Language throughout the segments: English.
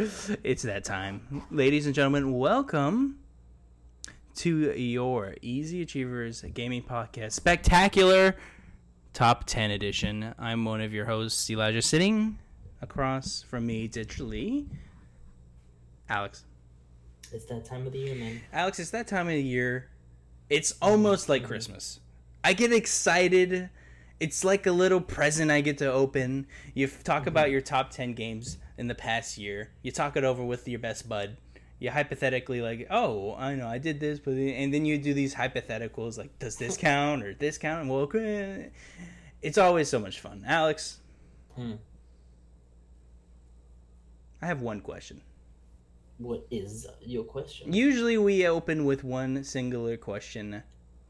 it's that time. Ladies and gentlemen, welcome to your Easy Achievers Gaming Podcast Spectacular Top 10 Edition. I'm one of your hosts, Elijah, sitting across from me digitally. Alex. It's that time of the year, man. Alex, it's that time of the year. It's almost like Christmas. I get excited. It's like a little present I get to open. You talk mm-hmm. about your top 10 games in the past year. You talk it over with your best bud. You hypothetically like, "Oh, I know I did this," but and then you do these hypotheticals like, "Does this count or this count?" Well, okay. it's always so much fun. Alex, Hmm. I have one question. What is your question? Usually we open with one singular question.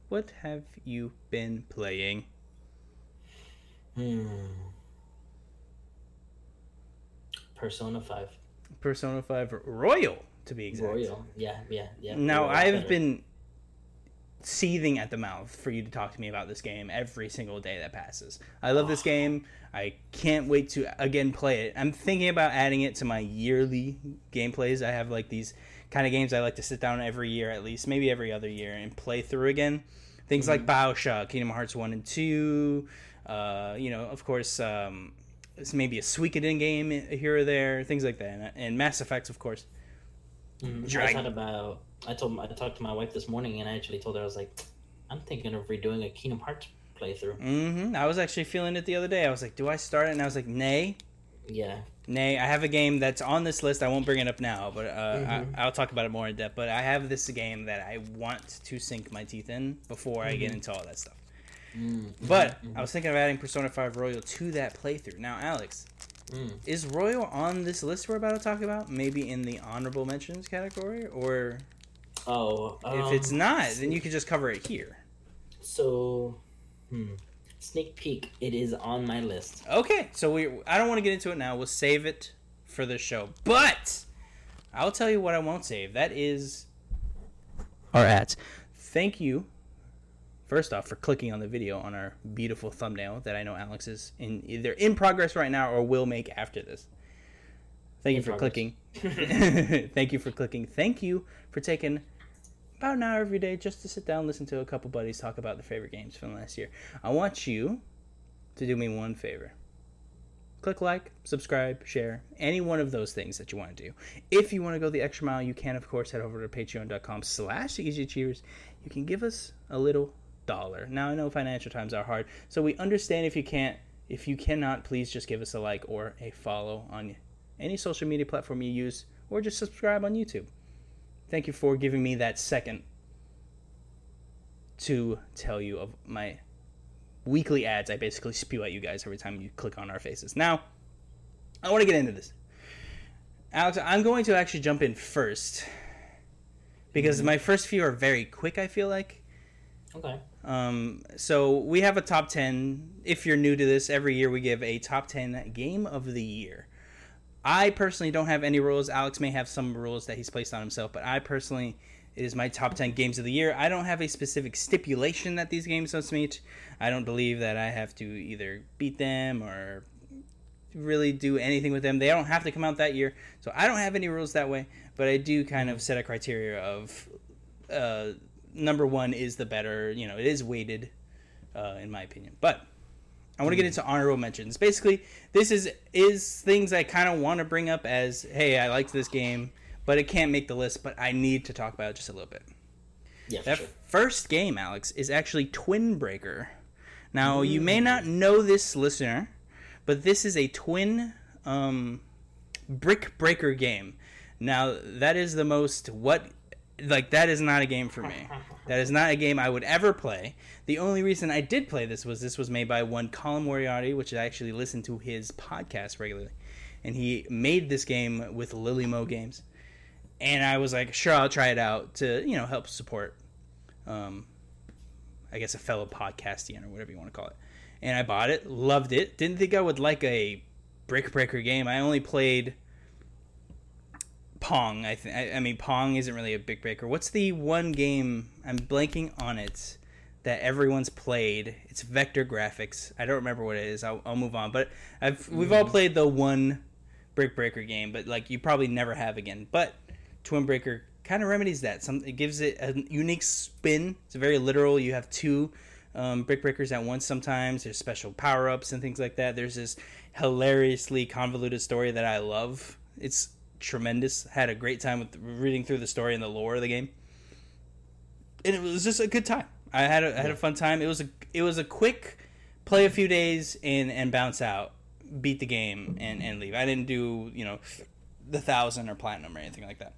What have you been playing? Hmm. Persona 5. Persona 5 Royal, to be exact. Royal. Yeah, yeah, yeah. Now, Royal I've better. been seething at the mouth for you to talk to me about this game every single day that passes. I love this game. I can't wait to again play it. I'm thinking about adding it to my yearly gameplays. I have like these kind of games I like to sit down every year at least, maybe every other year and play through again. Things like BioShock, Kingdom Hearts 1 and 2, uh, you know, of course, um, maybe a Suikoden game here or there, things like that. And, and Mass Effects, of course. Mm, I thought about. I told. I talked to my wife this morning, and I actually told her I was like, I'm thinking of redoing a Kingdom Hearts playthrough. Mm-hmm. I was actually feeling it the other day. I was like, do I start it? And I was like, nay, Yeah. nay. I have a game that's on this list. I won't bring it up now, but uh, Mhm. I, I'll talk about it more in depth. But I have this game that I want to sink my teeth in before I get into all that stuff. Mm, But mhm, I was thinking of adding Persona 5 Royal to that playthrough. Now, Alex, mm. is Royal on this list we're about to talk about? Maybe in the honorable mentions category? Or Oh. if it's um, not, then you could just cover it here. So. Hmm. Sneak peek. It is on my list. Okay, so we I don't want to get into it now. We'll save it for the show. But I'll tell you what I won't save. That is our ads. Thank you first off for clicking on the video on our beautiful thumbnail that I know Alex is in either in progress right now or will make after this. Thank you for progress. clicking. Thank you for clicking. Thank you for taking about an hour every day just to sit down and listen to a couple buddies talk about their favorite games from last year. I want you to do me one favor. Click like, subscribe, share, any one of those things that you want to do. If you want to go the extra mile, you can of course head over to patreon.com slash easyachievers. You can give us a little dollar. Now I know financial times are hard, so we understand if you can't if you cannot, please just give us a like or a follow on any social media platform you use, or just subscribe on YouTube. Thank you for giving me that second to tell you of my weekly ads I basically spew at you guys every time you click on our faces. Now, I want to get into this. Alex, I'm going to actually jump in first because mm-hmm. my first few are very quick, I feel like. Okay. Um, so we have a top 10. If you're new to this, every year we give a top 10 game of the year. I personally don't have any rules. Alex may have some rules that he's placed on himself, but I personally, it is my top 10 games of the year. I don't have a specific stipulation that these games must meet. I don't believe that I have to either beat them or really do anything with them. They don't have to come out that year. So I don't have any rules that way, but I do kind of set a criteria of uh, number one is the better, you know, it is weighted, uh, in my opinion. But I want to get into honorable mentions. Basically, this is is things I kind of want to bring up as, hey, I liked this game, but it can't make the list. But I need to talk about it just a little bit. Yeah, That sure. first game, Alex, is actually Twin Breaker. Now, you may not know this, listener, but this is a twin um, brick breaker game. Now, that is the most what like that is not a game for me. That is not a game I would ever play. The only reason I did play this was this was made by one Colin Moriarty, which I actually listened to his podcast regularly, and he made this game with Lillymo Games, and I was like, sure, I'll try it out to you know help support, um, I guess a fellow podcastian or whatever you want to call it. And I bought it, loved it. Didn't think I would like a brick breaker game. I only played Pong. I think. I mean, Pong isn't really a brick breaker. What's the one game I'm blanking on it that everyone's played? It's vector graphics. I don't remember what it is. I'll, I'll move on. But I've we've all played the one Brick Breaker game, but like you probably never have again. But Twin Breaker kind of remedies that. Some it gives it a unique spin. It's very literal. You have two um, brick breakers at once. Sometimes there's special power ups and things like that. There's this hilariously convoluted story that I love. It's tremendous. Had a great time with reading through the story and the lore of the game, and it was just a good time. I had a, I had a fun time. It was a it was a quick play a few days and and bounce out, beat the game and and leave. I didn't do you know the thousand or platinum or anything like that,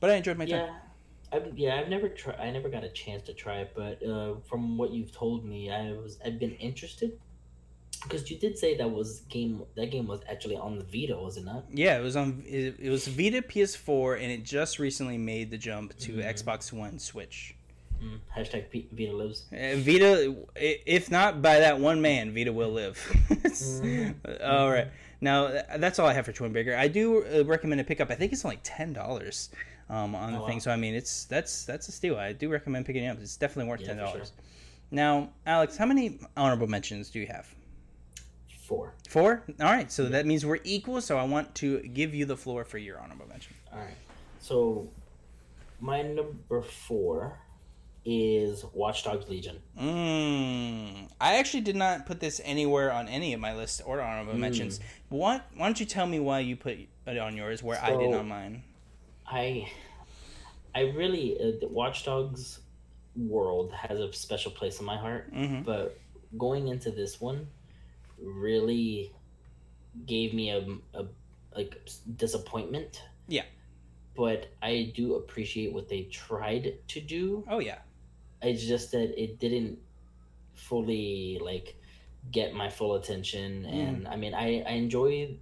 but I enjoyed my time. Yeah, I've, yeah, I've never tried. I never got a chance to try it, but uh, from what you've told me, I was I've been interested because you did say that was game. That game was actually on the Vita, was it not? Yeah, it was on. It, it was Vita, PS4, and it just recently made the jump to Mhm. Xbox One, Switch. Mm, hashtag P- Vita lives. Uh, Vita, if not by that one man, Vita will live. Mhm. All right, now that's all I have for Twin Breaker. I do uh, recommend a pickup. I think it's only ten dollars um, on the Oh, thing. wow. So I mean, it's that's that's a steal. I do recommend picking it up. It's definitely worth Yeah, ten dollars. sure. Now, Alex, how many honorable mentions do you have? Four. Four. All right, so that means we're equal. So I want to give you the floor for your honorable mention. All right. So my number four is Watch Dogs Legion. Mm, I actually did not put this anywhere on any of my lists or honorable mentions. What? Why don't you tell me why you put it on yours where I did So- on mine? I I really uh, the Watch Dogs world has a special place in my heart, hmm but going into this one really gave me a, a like disappointment. Yeah. But I do appreciate what they tried to do. Oh yeah. It's just that it didn't fully like get my full attention and I mean I, I enjoy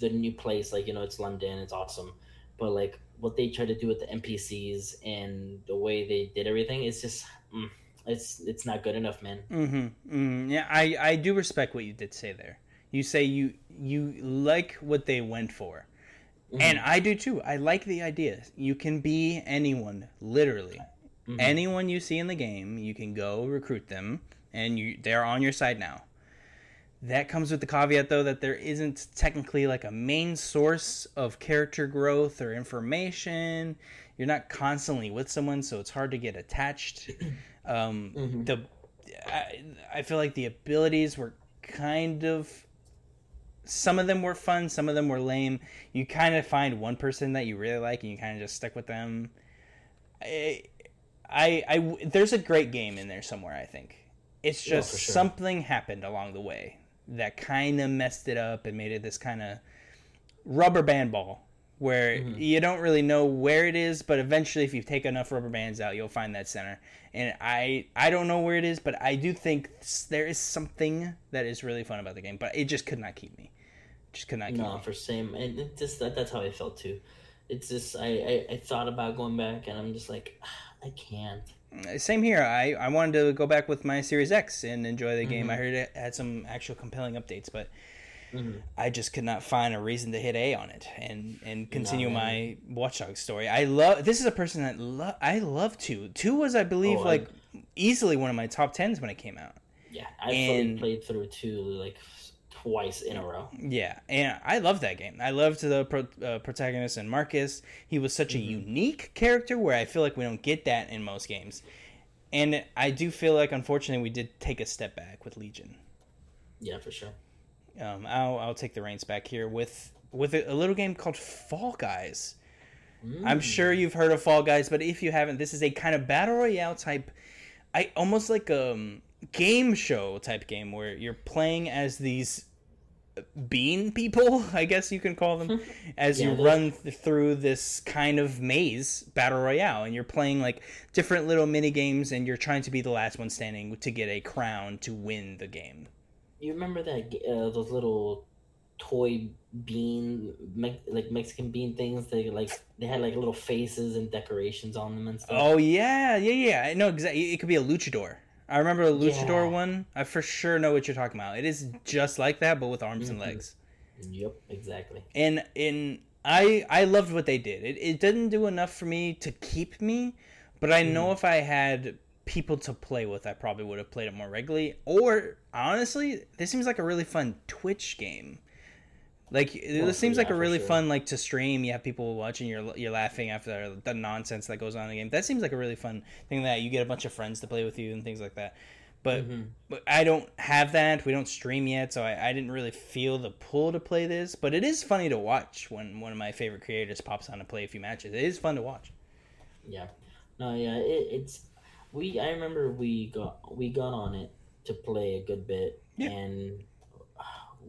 the new place like you know it's London it's awesome but like what they tried to do with the NPCs and the way they did everything it's just mm, it's it's not good enough man Mm-hmm. mm Yeah, I I do respect what you did say there. You say you you like what they went for, and I do too. I like the idea. You can be anyone, literally. Mhm. Anyone you see in the game, you can go recruit them, and you they're on your side now. That comes with the caveat, though, that there isn't technically like a main source of character growth or information. You're not constantly with someone, so it's hard to get attached. Um, Mhm. The I, I feel like the abilities were kind of some of them were fun, some of them were lame. You kind of find one person that you really like, and you kind of just stick with them. I, I, I, there's a great game in there somewhere. I think it's just for sure. something happened along the way that kind of messed it up and made it this kind of rubber band ball where Mhm. you don't really know where it is, but eventually, if you take enough rubber bands out, you'll find that center. And I, I don't know where it is, but I do think there is something that is really fun about the game. But it just could not keep me. Just could not keep no me. for same and it just that, that's how I felt too it's just I, I I thought about going back and I'm just like "Ah, I can't Same here. I, I wanted to go back with my Series X and enjoy the game. Mhm. I heard it had some actual compelling updates, but Mhm. I just could not find a reason to hit A on it and and continue man. my Watchdog story. I love this is a person that lo- I love two. Two was I believe Oh, like easily one of my top tens when it came out. yeah I And- played through two like twice in a row Yeah, and I love that game. I loved the pro- uh, protagonist and Marcus. He was such a Mm-hmm. unique character where I feel like we don't get that in most games. And I do feel like, unfortunately, we did take a step back with Legion. yeah for sure Um, I'll I'll take the reins back here with with a, a little game called Fall Guys. I'm Mm. sure you've heard of Fall Guys, but if you haven't, this is a kind of battle royale type, I almost like a um, game show type game where you're playing as these bean people, I guess you can call them, as Yeah, you run th- through this kind of maze battle royale, and you're playing like different little mini games, and you're trying to be the last one standing to get a crown to win the game. You remember that uh, those little toy bean, me- like Mexican bean things? They like they had like little faces and decorations on them and stuff. Oh yeah, yeah, yeah. I know exactly. It could be a luchador. I remember a luchador Yeah. one. I for sure know what you're talking about. It is just like that, but with arms and Mhm. legs. Yep, exactly. And in I I loved what they did. It it didn't do enough for me to keep me, but I know if I had people to play with, I probably would have played it more regularly. Or honestly, this seems like a really fun Twitch game. Like Well, seems yeah, like a really sure. fun like to stream. You have people watching. You're you're laughing after the nonsense that goes on in the game. That seems like a really fun thing. That you get a bunch of friends to play with you and things like that. But, Mhm. but I don't have that. We don't stream yet, so I, I didn't really feel the pull to play this. But it is funny to watch when one of my favorite creators pops on to play a few matches. It is fun to watch. Yeah, no, yeah, it, it's we. I remember we got we got on it to play a good bit, Yeah. and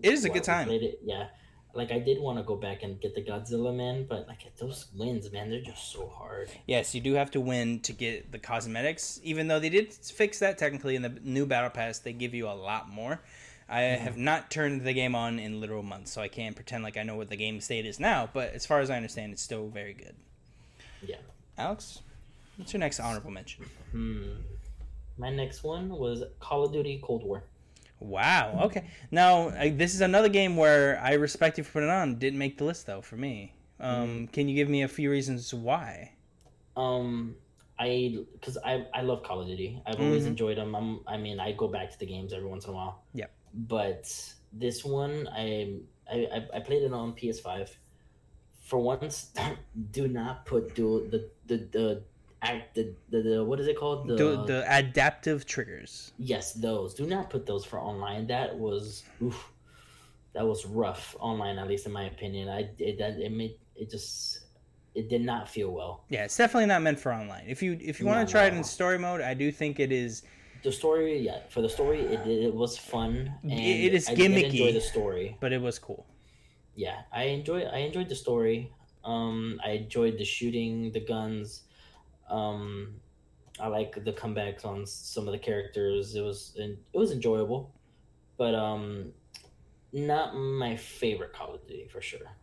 It is a good time. it, yeah, like I did want to go back and get the Godzilla man, but like those wins, man, they're just so hard. Yes, you do have to win to get the cosmetics. Even though they did fix that technically in the new battle pass, they give you a lot more. I have not turned the game on in literal months, so I can't pretend like I know what the game state is now. But as far as I understand, it's still very good. Yeah. Alex, what's your next honorable mention? Hmm. My next one was Call of Duty Cold War. Wow. Okay. Now I, this is another game where I respect you for putting it on. Didn't make the list though for me. Um, Can you give me a few reasons why? Um, I because I I love Call of Duty. I've always Mhm. enjoyed them. I'm, I mean, I go back to the games every once in a while. Yeah. But this one, I I I- I played it on PS5. For once, do not put dual the the the the, the, the what is it called the, The, the adaptive triggers. yes those do not put those for online. That was oof, that was rough online at least in my opinion. I it that it made it just it did not feel well. Yeah, it's definitely not meant for online. If you if you want to try it in story mode, I do think it is. the story yeah for the story it, it was fun and It is I did enjoy gimmicky. the story But it was cool. yeah i enjoy i enjoyed the story um i enjoyed the shooting the guns um i like the comebacks on some of the characters it was it was enjoyable but um not my favorite call of duty for sure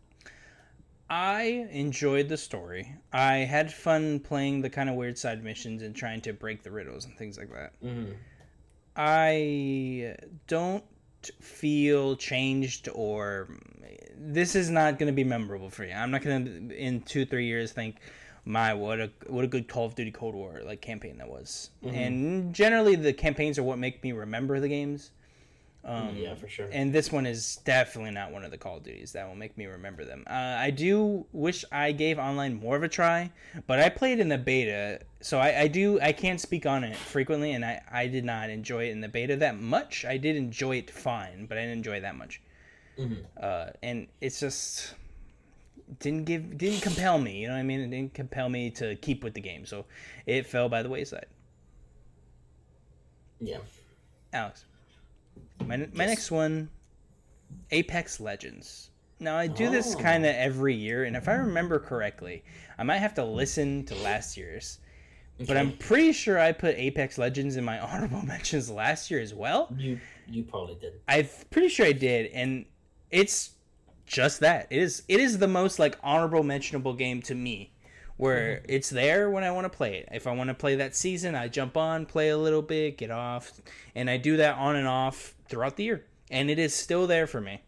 I enjoyed the story. I had fun playing the kind of weird side missions and trying to break the riddles and things like that. Mm-hmm. I don't feel changed or this is not going to be memorable for you. I'm not going to in 2 3 years think my what a what a good Call of Duty Cold War like campaign that was. Mhm. And generally the campaigns are what make me remember the games. Um, yeah for sure and this one is definitely not one of the Call of Duties that will make me remember them. Uh, I do wish I gave online more of a try, but I played in the beta, so I, I do I can't speak on it frequently, and I, I did not enjoy it in the beta that much. I did enjoy it fine, but I didn't enjoy it that much. Mhm. Uh, and it's just didn't give didn't compel me. You know what I mean? It didn't compel me to keep with the game, so it fell by the wayside. yeah Alex, my my next one, Apex Legends. Now I do this Oh. kind of every year, and if I remember correctly, I might have to listen to last year's. But I'm pretty sure I put Apex Legends in my honorable mentions last year as well. you you probably did I'm pretty sure I did, and it's just that. It is it is the most like honorable mentionable game to me, where mm-hmm. it's there when I want to play it. If I want to play that season, I jump on, play a little bit, get off, and I do that on and off throughout the year, and it is still there for me,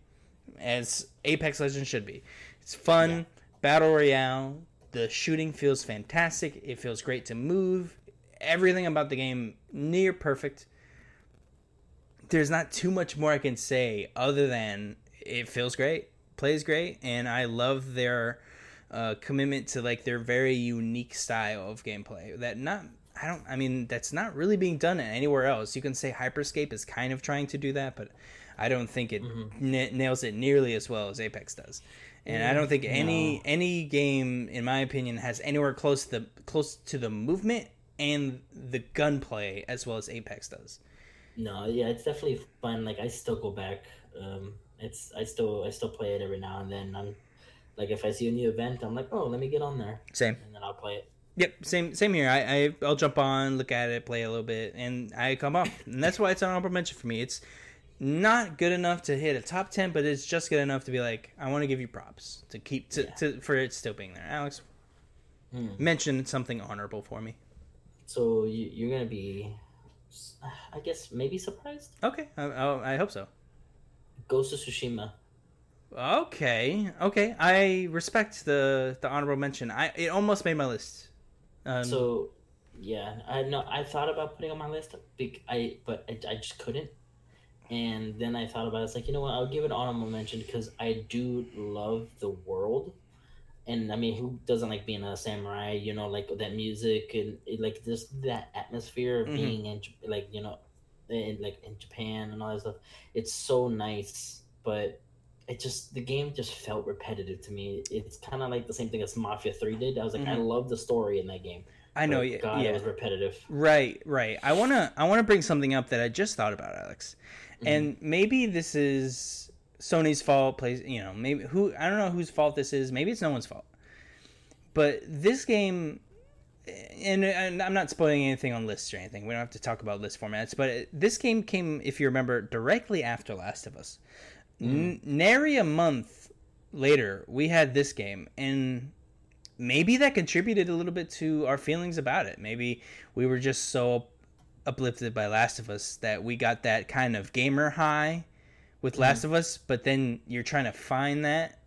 as Apex Legends should be. It's fun, Yeah. battle royale. The shooting feels fantastic. It feels great to move. Everything about the game near perfect there's not too much more I can say other than it feels great, plays great, and I love their uh, commitment to like their very unique style of gameplay. That not I don't I mean that's not really being done anywhere else. You can say Hyperscape is kind of trying to do that, but I don't think it na- nails it nearly as well as Apex does. And I don't think any No. any game, in my opinion, has anywhere close to the close to the movement and the gunplay as well as Apex does. No, yeah, it's definitely fun. Like I still go back. Um, it's I still I still play it every now and then. I'm like if I see a new event, I'm like, oh, let me get on there, Same. and then I'll play it. Yep, same same here. I, I I'll jump on, look at it, play a little bit, and I come up, and that's why it's an honorable mention for me. It's not good enough to hit a top ten, but it's just good enough to be like, I want to give you props to keep to, Yeah. to for it still being there. Alex, Hmm. mention something honorable for me. So you, you're gonna be, I guess maybe surprised. Okay, I, I, I hope so. Ghost of Tsushima. Okay, okay, I respect the the honorable mention. I it almost made my list. Um, so yeah, I know I thought about putting on my list, I but I, I just couldn't and then I thought about it. It's like you know what? I'll give it honorable mention because I do love the world, and I mean, who doesn't like being a samurai? You know, like that music and like just that atmosphere of Mhm. being in like you know, in like in Japan and all that stuff. It's so nice, but it just the game just felt repetitive to me. It's kind of like the same thing as Mafia Three did. I was like, I Mhm. love the story in that game. I know. Yeah, God, yeah. it was repetitive. Right, right. I wanna I wanna bring something up that I just thought about, Alex. Mm-hmm. And maybe this is Sony's fault. Plays, you know, maybe who I don't know whose fault this is. Maybe it's no one's fault. But this game, and, and I'm not spoiling anything on lists or anything. We don't have to talk about list formats. But this game came, if you remember, directly after Last of Us. Mm. N- nary a month later, we had this game, and maybe that contributed a little bit to our feelings about it. Maybe we were just so uplifted by Last of Us that we got that kind of gamer high with mm-hmm. Last of Us, but then you're trying to find that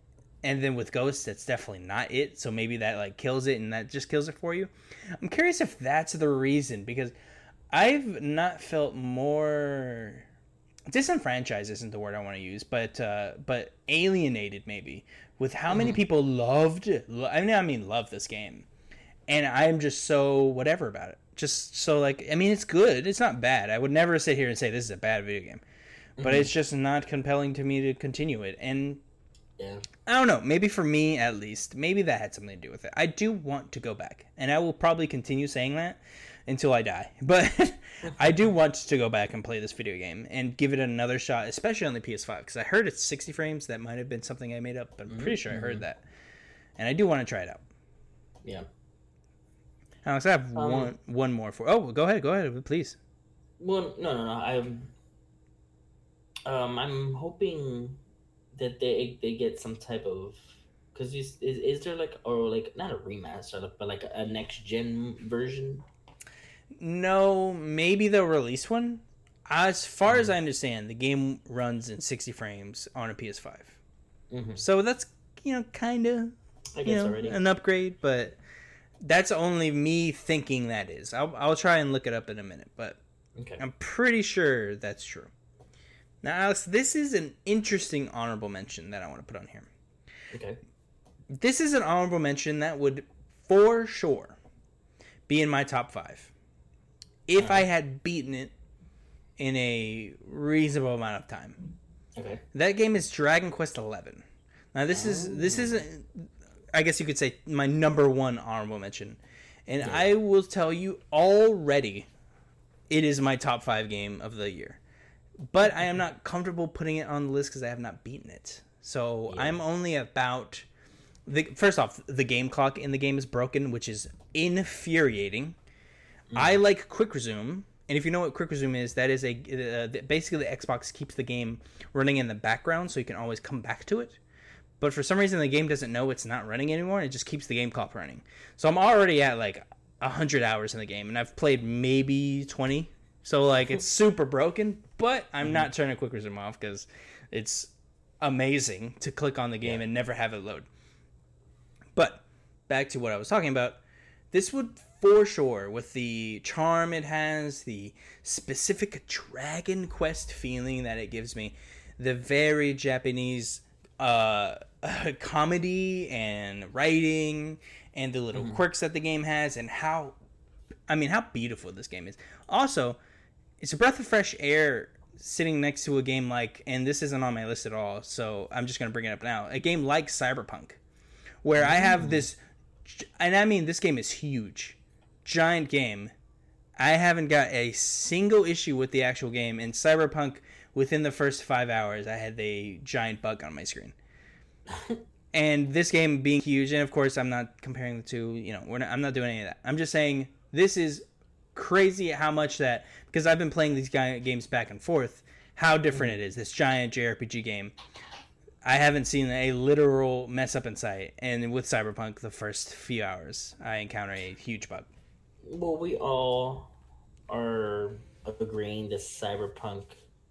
and then with Ghost that's definitely not it, so maybe that like kills it and that just kills it for you. I'm curious if that's the reason because I've not felt more disenfranchised isn't the word I want to use, but uh, but alienated maybe with how many people loved. lo- I mean, I mean, love this game, and I'm just so whatever about it. Just so like, I mean, it's good. It's not bad. I would never sit here and say this is a bad video game, but it's just not compelling to me to continue it. And Yeah. I don't know. Maybe for me, at least, maybe that had something to do with it. I do want to go back, and I will probably continue saying that until I die. But I do want to go back and play this video game and give it another shot, especially on the PS5, because I heard it's 60 frames. That might have been something I made up. but I'm pretty sure I heard that, and I do want to try it out. Yeah. Alex, I have Um, one one more for. Oh, go ahead, go ahead, please. Well, no, no, no. I'm, um, I'm hoping that they they get some type of because is, is is there like or like not a remaster but like a next gen version? No, maybe they'll release one. As far Hmm. as I understand, the game runs in 60 frames on a PS5. Mm-hmm. So that's you know kind of you know already. an upgrade, but that's only me thinking that is. I'll I'll try and look it up in a minute, but okay. I'm pretty sure that's true. Now, Alex, this is an interesting honorable mention that I want to put on here. Okay. This is an honorable mention that would for sure be in my top five if uh-huh. I had beaten it in a reasonable amount of time. Okay. That game is Dragon Quest Eleven. Now this is this oh. is I guess you could say my number one honorable mention, and I will tell you already, it is my top five game of the year. But I am not comfortable putting it on the list because I have not beaten it. So Yeah. I'm only about the first off the game clock in the game is broken, which is infuriating. I like quick resume, and if you know what quick resume is, that is a uh, basically the Xbox keeps the game running in the background, so you can always come back to it. But for some reason, the game doesn't know it's not running anymore. And It just keeps the game clock running. So I'm already at like hundred hours in the game, and I've played maybe twenty. So like it's super broken, but I'm not turning quick resume off because it's amazing to click on the game and never have it load. But back to what I was talking about, this would for sure, with the charm it has, the specific Dragon Quest feeling that it gives me, the very Japanese uh, comedy and writing, and the little quirks that the game has, and how, I mean, how beautiful this game is. Also, it's a breath of fresh air sitting next to a game like, and this isn't on my list at all, so I'm just gonna bring it up now. A game like Cyberpunk, where I have mm. this, and I mean, this game is huge, giant game. I haven't got a single issue with the actual game. In Cyberpunk, within the first five hours, I had a giant bug on my screen. and this game being huge, and of course, I'm not comparing the two. You know, we're not, I'm not doing any of that. I'm just saying this is crazy how much that because I've been playing these games back and forth. How different it is. This giant JRPG game. I haven't seen a literal mess up in sight, and with Cyberpunk, the first few hours, I encounter a huge bug. Well, we all are agreeing that Cyberpunk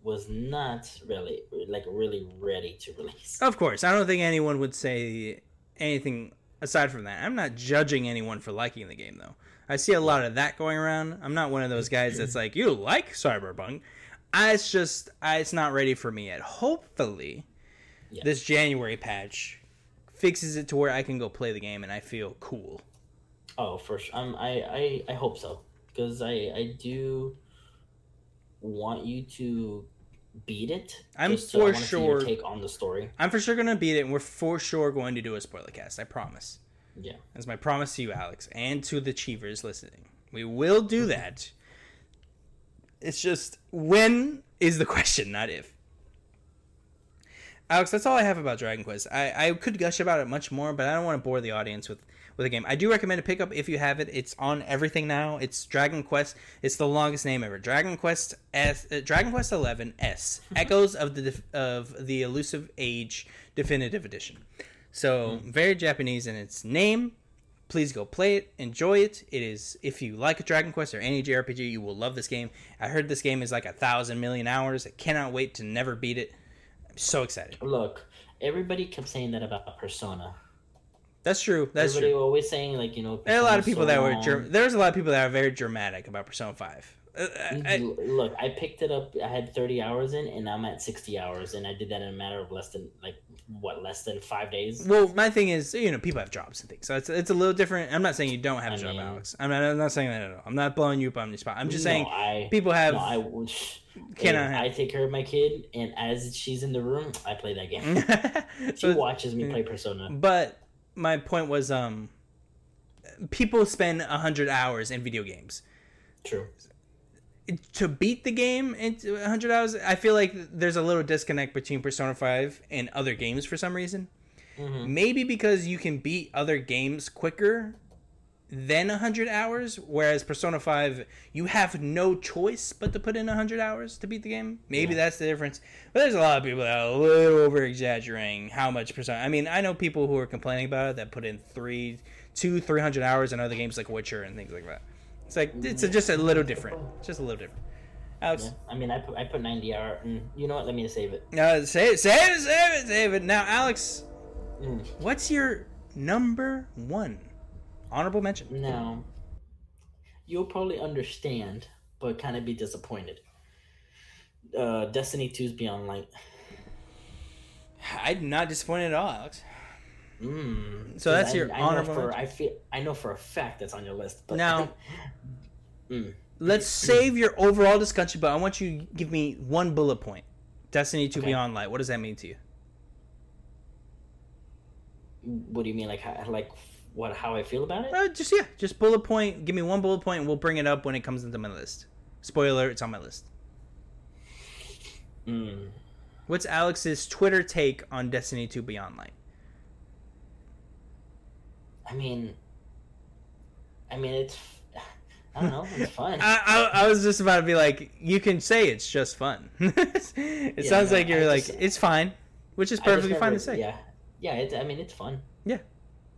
was not really like really ready to release. Of course, I don't think anyone would say anything aside from that. I'm not judging anyone for liking the game, though. I see a lot of that going around. I'm not one of those guys that's like, you like Cyberpunk. I, it's just I, it's not ready for me yet. Hopefully, Yeah. this January patch fixes it to where I can go play the game and I feel cool. Oh, for sure. Um, I, I, I hope so because I, I do want you to beat it. I'm for I wanna see your sure- take on the story. I'm for sure gonna beat it, and we're for sure going to do a spoiler cast. I promise. Yeah. That's my promise to you, Alex, and to the Cheevers listening. We will do that. It's just when is the question, not if. Alex, that's all I have about Dragon Quest. I, I could gush about it much more, but I don't want to bore the audience with, with the game. I do recommend a pickup if you have it. It's on everything now. It's Dragon Quest. It's the longest name ever. Dragon Quest S. Uh, Dragon Quest Eleven S. Echoes of the of the Elusive Age Definitive Edition. So hmm. very Japanese in its name. Please go play it, enjoy it. It is if you like a Dragon Quest or any JRPG, you will love this game. I heard this game is like a thousand million hours. I cannot wait to never beat it. I'm so excited. Look, everybody kept saying that about Persona. That's true. That's everybody true. always saying like you know. There are a lot of people so that were. long. Ger- there's a lot of people that are very dramatic about Persona Five. Uh, I- L- Look, I picked it up. I had thirty hours in, and I'm at sixty hours, and I did that in a matter of less than like what, less than five days. well, my thing is, you know, people have jobs and things, so it's it's a little different. I'm not saying you don't have a I job, mean- Alex. I'm not, I'm not saying that at all. I'm not blowing you up on the spot. I'm just No, saying I, people have. No, I I take care of my kid, and as she's in the room, I play that game. She So- watches me play Persona. But my point was, um, people spend hundred hours in video games. True. To beat the game in hundred hours, I feel like there's a little disconnect between Persona Five and other games for some reason. Mhm. Maybe because you can beat other games quicker than 100 hours whereas persona 5 you have no choice but to put in 100 hours to beat the game maybe Yeah. that's the difference but there's a lot of people that are a little over exaggerating how much persona i mean i know people who are complaining about it that put in three two 300 hours in other games like witcher and things like that it's like it's a, just a little different It's just a little different alex Yeah. I mean, I put I put ninety hour. And you know what? Let me save it. uh, save it save it save it save it now alex Mm. what's your number one honorable mention Now, you'll probably understand, but kind of be disappointed. Uh, Destiny 2's Beyond Light. I'm not disappointed at all, Alex. Mm. So that's I- your I know honorable For, mention? I feel I know for a fact that's on your list. But Now- Mm. Let's save your overall discussion, but I want you to give me one bullet point. Destiny 2 Okay. Beyond Light. What does that mean to you? what do you mean? Like how, like what? How I feel about it? Uh, just yeah, just bullet point. Give me one bullet point, and we'll bring it up when it comes into my list. Spoiler: It's on my list. Mm. What's Alex's Twitter take on Destiny 2 Beyond Light? I mean, I mean it's. I don't know. It's fun. I, I, I was just about to be like, you can say it's just fun. it Yeah, sounds no, like you're I like, just- it's fine, which is perfectly fine to say. Yeah, yeah. It's, I mean, it's fun. Yeah.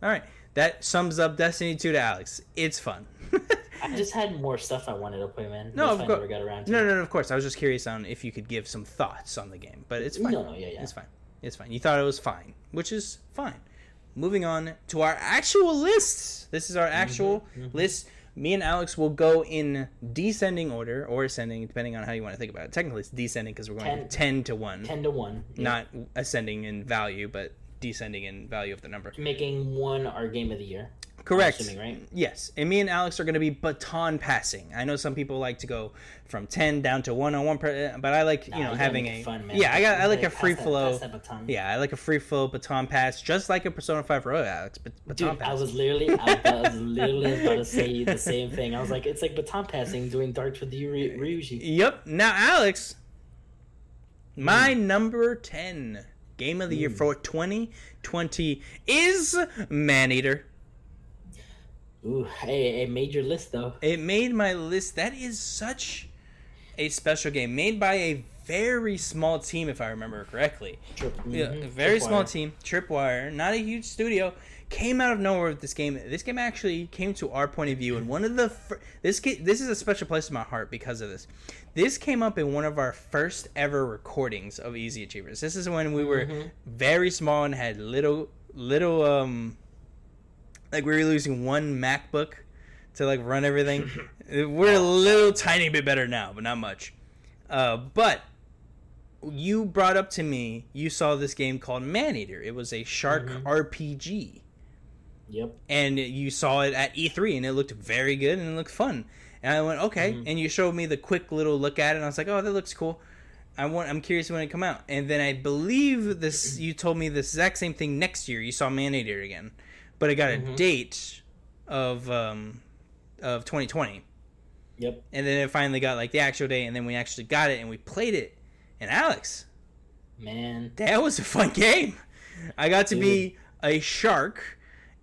All right, that sums up Destiny 2 to Alex. It's fun. I just had more stuff I wanted to play, man. No, of I cour- never got around to. No, no, no, of course. I was just curious on if you could give some thoughts on the game, but it's fine. No, no, yeah, yeah. It's fine. It's fine. You thought it was fine, which is fine. Moving on to our actual lists. This is our actual mhm. list. Me and Alex will go in descending order or ascending, depending on how you want to think about it. Technically, it's descending because we're going Ten. 10 to 1, Ten to one. yeah. not ascending in value, but descending in value of the number. making one our game of the year. Correct. assuming, right? Yes, and me and Alex are going to be baton passing. I know some people like to go from ten down to one on one, per, but I like Nah, you know having a fun, man. yeah. I got I like a free that- flow. that baton. Yeah, I like a free flow baton pass, just like a Persona Five Royal, Alex. But baton Dude, pass. I was literally, I, I was literally about to say the same thing. I was like, it's like baton passing, doing darts with Ry- Ryuji. Yep. Now, Alex, my Hmm. number ten game of the year for 2020 is Maneater. Ooh, hey, it made your list though. It made my list. That is such a special game made by a very small team, if I remember correctly. Trip, Yeah, mhm, a very small team. Tripwire, not a huge studio, came out of nowhere with this game. This game actually came to our point of view, and one of the fir- this ga- this is a special place in my heart because of this. This came up in one of our first ever recordings of Easy Achievers. This is when we were Mhm. very small and had little little um like we were losing one MacBook to like run everything. we're a little tiny bit better now, but not much. Uh, but you brought up to me you saw this game called Maneater. It was a shark Mhm. RPG. Yep. and you saw it at E3 and it looked very good and it looked fun. And I went, okay. Mhm. And you showed me the quick little look at it and I was like, oh, that looks cool. I want I'm curious when it come out. And then I believe this you told me the exact same thing next year. You saw Maneater again. But it got a Mhm. date of um of 2020. Yep. And then it finally got like the actual day and then we actually got it and we played it. And Alex, Man. that was a fun game. I got to be a shark.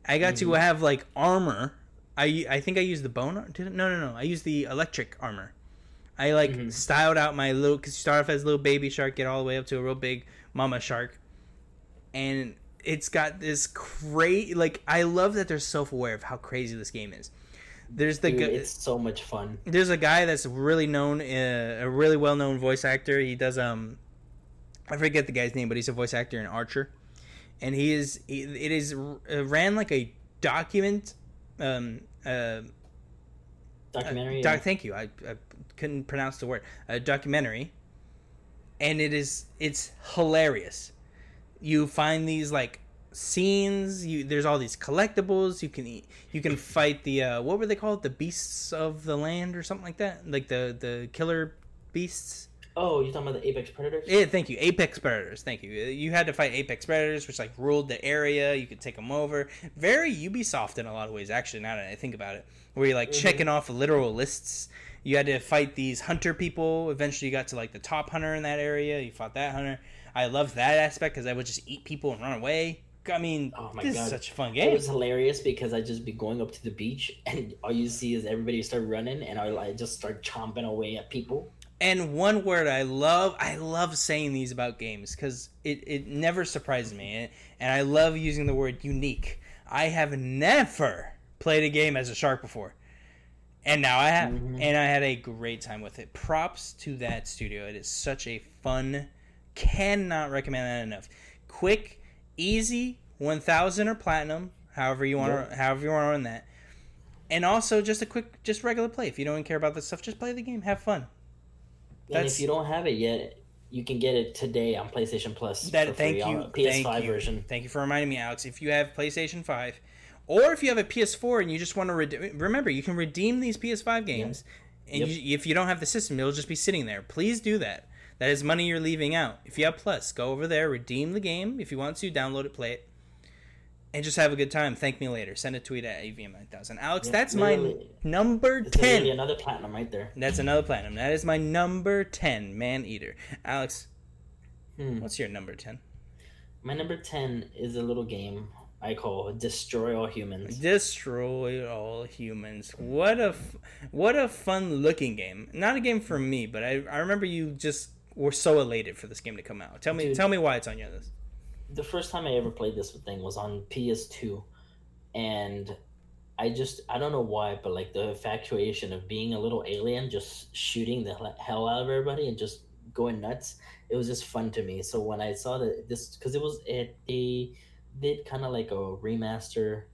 I got to Mhm. have like armor. I I think I used the bone. Did it? No, no, no. I used the electric armor. I like Mhm. styled out my little because you start off as a little baby shark, get all the way up to a real big mama shark, and it's got this crazy. Like I love that they're self aware of how crazy this game is. There's the Dude, gu- it's so much fun. there's a guy that's really known, uh, a really well known voice actor. He does um, I forget the guy's name, but he's a voice actor in Archer, and he is he, it is uh, ran like a document, um, uh, Documentary. doc, thank you. I, I couldn't pronounce the word. A documentary, and it is it's hilarious. You find these like scenes. You there's all these collectibles. You can eat. You can fight the uh, what were they called? The beasts of the land or something like that. Like the the killer beasts. oh, you're talking about the Apex Predators? Yeah, thank you. Apex predators. Thank you. You had to fight apex predators, which like ruled the area. You could take them over. Very Ubisoft in a lot of ways, actually. Now that I think about it, where you're like Mhm. checking off literal lists. You had to fight these hunter people. Eventually, you got to like the top hunter in that area. You fought that hunter. I loved that aspect because I would just eat people and run away. I mean, Oh my this God. is such a fun game. It was hilarious because I'd just be going up to the beach and all you see is everybody start running and I just start chomping away at people. And one word I love, I love saying these about games because it, it never surprises me. And, I love using the word unique. I have never played a game as a shark before. And now I have. Mhm. And I had a great time with it. Props to that studio. It is such a fun, cannot recommend that enough. Quick, easy, 1000 or platinum, however you want to, however you want to run that. And also just a quick, just regular play. If you don't care about this stuff, just play the game. Have fun. And if you don't have it yet, you can get it today on PlayStation Plus. That for thank free you, on PS5 thank you. version. Thank you for reminding me, Alex. If you have PlayStation Five, or if you have a PS4 and you just want to redeem, remember you can redeem these PS5 games, and Yep. you, if you don't have the system, it'll just be sitting there. Please do that. That is money you're leaving out. If you have Plus, go over there, redeem the game if you want to, download it, play it, and just have a good time. Thank me later. Send a tweet at AVM9000. Alex, Yeah, that's my number It's literally ten. another platinum right there. That's another platinum. That is my number ten, Maneater. Alex, Hmm. what's your number ten? My number 10 is a little game I call Destroy All Humans. Destroy all humans. What a f- what a fun looking game. Not a game for me, but I, I remember you just were so elated for this game to come out. Tell me Dude. tell me why it's on your list. the first time I ever played this thing was on PS2, and I just I don't know why, but like the infatuation of being a little alien, just shooting the hell out of everybody and just going nuts. It was just fun to me. So when I saw that this, because it was it they did kind of like a remaster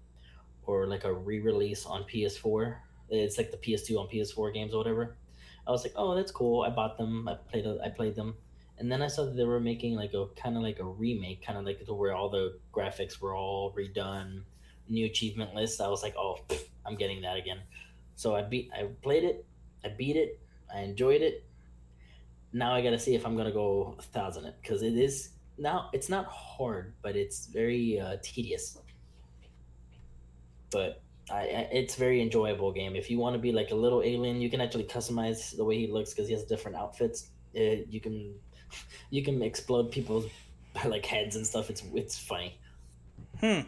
or like a re-release on PS4. It's like the PS2 on PS4 games or whatever. I was like, oh, that's cool. I bought them. I played. I played them. And then I saw that they were making like a kind of like a remake, kind of like to where all the graphics were all redone, new achievement list. I was like, oh, pff, I'm getting that again. So I beat, I played it, I beat it, I enjoyed it. Now I got to see if I'm gonna go a thousand it because it is now. It's not hard, but it's very uh, tedious. But I, it's very enjoyable game. If you want to be like a little alien, you can actually customize the way he looks because he has different outfits. Uh, you can you can explode people's like heads and stuff. It's it's funny. Hmm.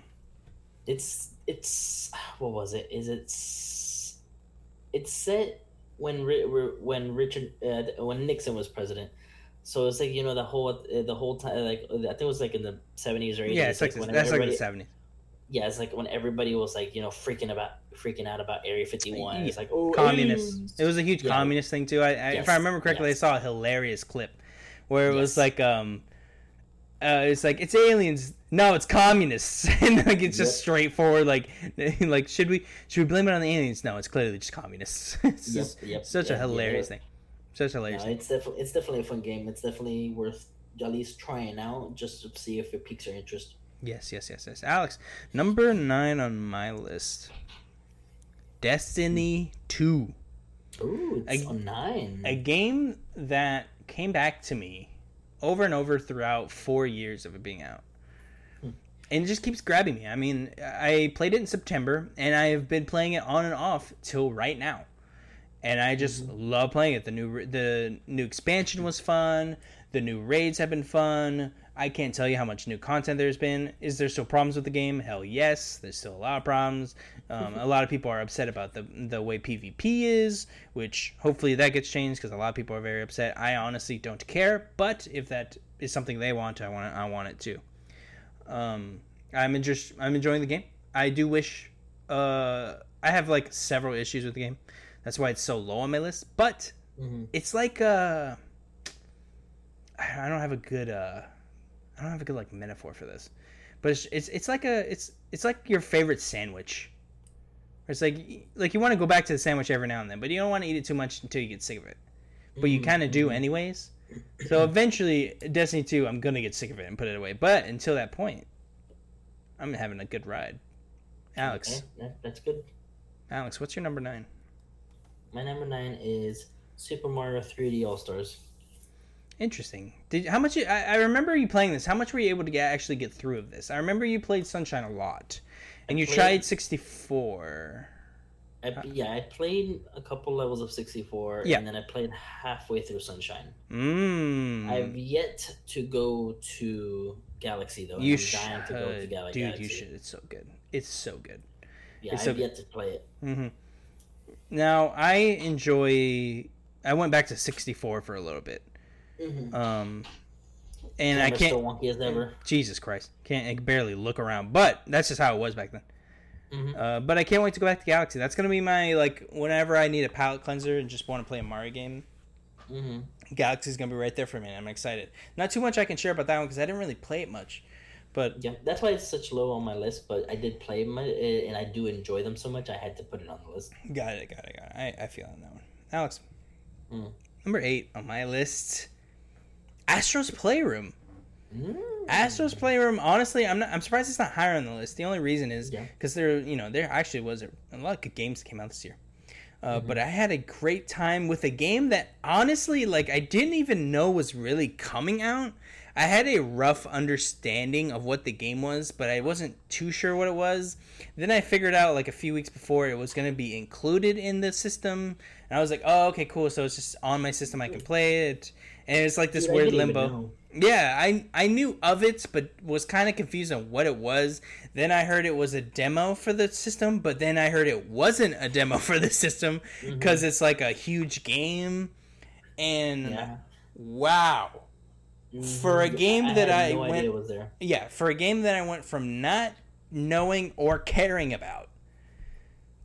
It's it's what was it? Is it? s- It's set when when Richard uh, when Nixon was president. So it's like you know the whole uh, the whole time like I think it was like in the seventies or eighties. Yeah, it's like, when that's like the 70s. Yeah, it's like when everybody was like you know freaking about freaking out about Area Fifty One. It's like oh Communists. aliens. It was a huge Yeah. communist thing too. I, I if I remember correctly, yes. I saw a hilarious clip where it was like um uh, it's like it's aliens. No, it's communists, and like it's just Yep. straightforward. Like, like should we should we blame it on the aliens? No, it's clearly just communists. it's Yep, just yep, such a hilarious thing. such a hilarious. No, it's definitely it's definitely a fun game. It's definitely worth at least trying out just to see if it piques your interest. Yes, yes, yes, yes. Alex, number nine on my list. Destiny Two. Ooh, it's A- on nine. a game that came back to me over and over throughout four years of it being out. Hmm. And it just keeps grabbing me. I mean, I played it in September, and I have been playing it on and off till right now. And I just love playing it. The new the new expansion was fun. The new raids have been fun. I can't tell you how much new content there's been. Is there still problems with the game? Hell yes, there's still a lot of problems. Um, a lot of people are upset about the the way PvP is, which hopefully that gets changed because a lot of people are very upset. I honestly don't care, but if that is something they want, I want it, I want it too. Um, I'm just I'm enjoying the game. I do wish uh, I have like several issues with the game. That's why it's so low on my list. But Mhm. it's like uh, I don't have a good uh, I don't have a good like metaphor for this, but it's it's, it's like a it's it's like your favorite sandwich. It's like like you want to go back to the sandwich every now and then, but you don't want to eat it too much until you get sick of it. But you Mhm, kind of do mhm. anyways. So eventually, Destiny 2, I'm gonna get sick of it and put it away. But until that point, I'm having a good ride. Alex, Okay, that's good. Alex, what's your number nine? My number nine is Super Mario 3D All Stars. Interesting. Did how much? You, I, I remember you playing this. How much were you able to get actually get through of this? I remember you played Sunshine a lot, and I you played- tried 64. I, yeah, I played a couple levels of 64, Yeah. and then I played halfway through Sunshine. Mmm. I've yet to go to Galaxy though. you should, to go to dude. You should. It's so good. It's so good. Yeah, it's I've so- yet to play it. hmm Now I enjoy. I went back to 64 for a little bit. Mm-hmm. Um, and I can't. still wonky as ever. Jesus Christ, can't I can barely look around. But that's just how it was back then. Mhm. Uh, but I can't wait to go back to Galaxy. That's gonna be my like whenever I need a palate cleanser and just want to play a Mario game. Mm-hmm. Galaxy's gonna be right there for me. and I'm excited. Not too much I can share about that one because I didn't really play it much. But Yeah, that's why it's such low on my list. But I did play my, eh, and I do enjoy them so much. I had to put it on the list. got it, got it, got it. I, I feel on that one. Alex, Mm. number eight on my list, Astro's Playroom. Mm. Astro's Playroom. Honestly, I'm not. I'm surprised it's not higher on the list. The only reason is Yeah. because there, you know, there actually was a, a lot of good games came out this year. Uh, Mm-hmm. But I had a great time with a game that honestly, like, I didn't even know was really coming out. I had a rough understanding of what the game was, but I wasn't too sure what it was. Then I figured out like a few weeks before it was going to be included in the system, and I was like, "Oh, okay, cool." So it's just on my system. I can play it, and it's like this Dude, weird limbo. Yeah, I I knew of it, but was kind of confused on what it was. Then I heard it was a demo for the system, but then I heard it wasn't a demo for the system because it's like a huge game. And Yeah. wow, For a Mhm. game that had I no went- idea was there. yeah, for a game that I went from not knowing or caring about